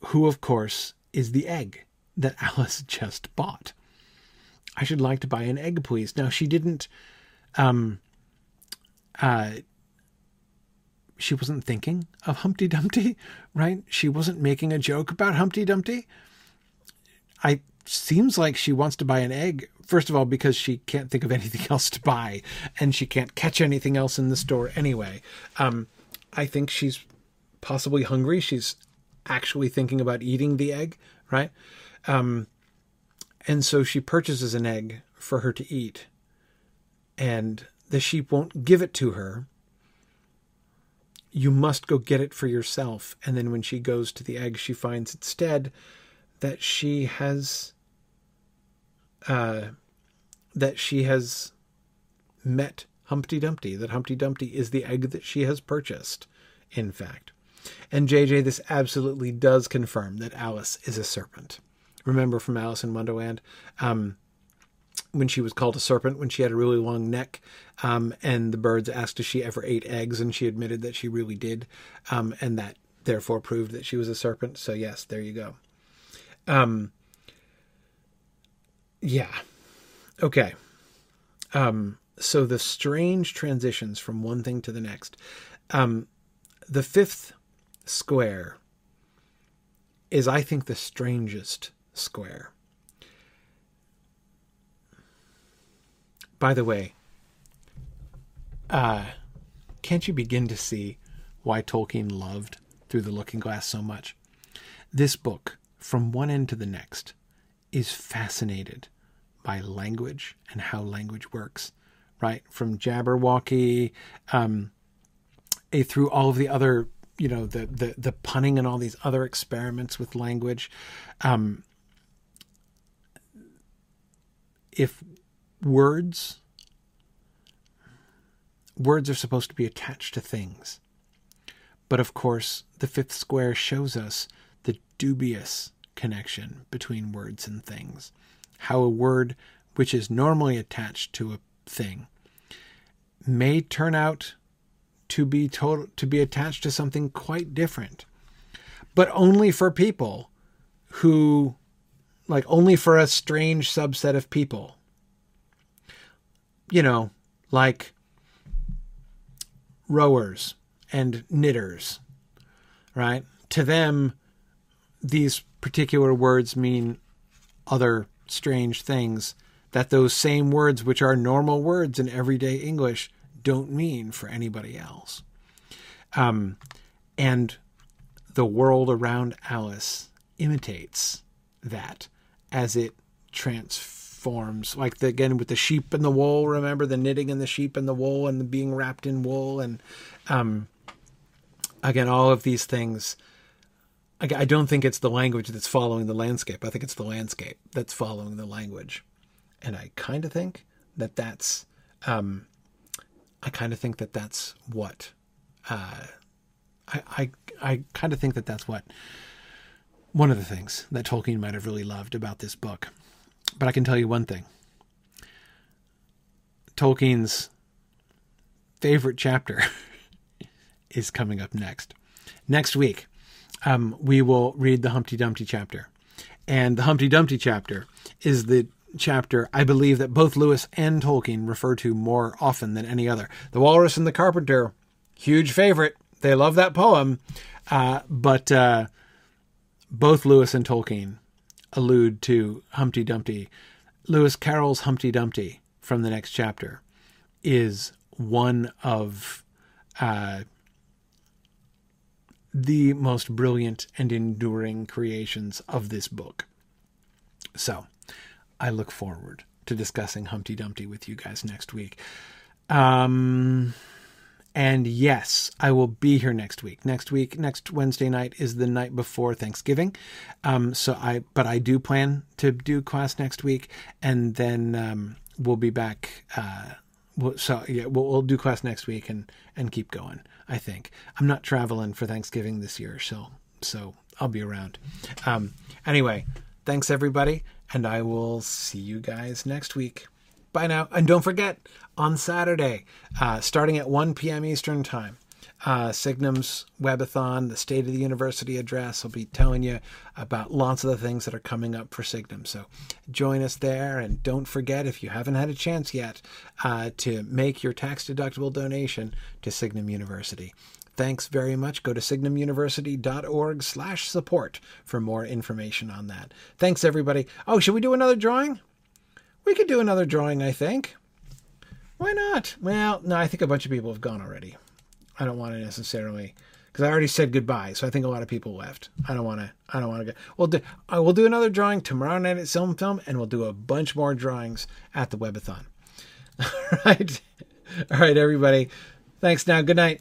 who, of course, is the egg that Alice just bought. I should like to buy an egg, please. Now, she didn't, um, uh, she wasn't thinking of Humpty Dumpty, right? She wasn't making a joke about Humpty Dumpty. I seems like she wants to buy an egg. First of all because she can't think of anything else to buy and she can't catch anything else in the store anyway. Um, i think she's possibly hungry. She's actually thinking about eating the egg right? Um, and so she purchases an egg for her to eat and the sheep won't give it to her. You must go get it for yourself. And then when she goes to the egg she finds instead that she has uh, that she has met Humpty Dumpty, that Humpty Dumpty is the egg that she has purchased, in fact. And JJ, this absolutely does confirm that Alice is a serpent. Remember from Alice in Wonderland, um, when she was called a serpent, when she had a really long neck, um, and the birds asked if she ever ate eggs, and she admitted that she really did, um, and that therefore proved that she was a serpent. So, yes, there you go. Um, yeah. Okay. Um, so the strange transitions from one thing to the next. Um, the fifth square is, I think, the strangest square. By the way, uh, can't you begin to see why Tolkien loved Through the Looking Glass so much? This book, from one end to the next, is fascinated by language and how language works, right? From Jabberwocky um, a, through all of the other, you know, the, the, the punning and all these other experiments with language. Um, if words words are supposed to be attached to things. But of course, the fifth square shows us the dubious connection between words and things. How a word which is normally attached to a thing may turn out to be total, to be attached to something quite different. But only for people who like only for a strange subset of people. You know, like rowers and knitters, right? To them, these particular words mean other strange things that those same words, which are normal words in everyday English, don't mean for anybody else. Um, and the world around Alice imitates that as it transforms. Like the, again with the sheep and the wool. Remember the knitting and the sheep and the wool and the being wrapped in wool and um, again all of these things I don't think it's the language that's following the landscape. I think it's the landscape that's following the language, and I kind of think that that's, um, I kind of think that that's what, uh, I, I, I kind of think that that's what one of the things that Tolkien might have really loved about this book. But I can tell you one thing Tolkien's favorite chapter is coming up next. Next week, um, we will read the Humpty Dumpty chapter. And the Humpty Dumpty chapter is the chapter I believe that both Lewis and Tolkien refer to more often than any other. The Walrus and the Carpenter, huge favorite. They love that poem. Uh, but uh, both Lewis and Tolkien allude to Humpty Dumpty. Lewis Carroll's Humpty Dumpty from the next chapter is one of uh, the most brilliant and enduring creations of this book. So, I look forward to discussing Humpty Dumpty with you guys next week. Um, and yes, I will be here next week. Next week, next Wednesday night is the night before Thanksgiving. Um, so I, but I do plan to do class next week, and then um, we'll be back. Uh, so yeah, we'll, we'll do class next week and and keep going. I think I'm not traveling for Thanksgiving this year, so so I'll be around. Um, anyway, thanks everybody, and I will see you guys next week. Bye now, and don't forget on Saturday, uh, starting at 1 p.m. Eastern Time. Uh, Signum's Webathon, the State of the University address. will be telling you about lots of the things that are coming up for Signum. So join us there, and don't forget if you haven't had a chance yet uh, to make your tax deductible donation to Signum University. Thanks very much. Go to signumuniversity.org slash support for more information on that. Thanks, everybody. Oh, should we do another drawing? We could do another drawing, I think. Why not? Well, no, I think a bunch of people have gone already. I don't want to necessarily because I already said goodbye, so I think a lot of people left. I don't want to. I don't want to go. We'll do. I will do another drawing tomorrow night at Film Film, and we'll do a bunch more drawings at the Webathon. All right, all right, everybody. Thanks. Now, good night.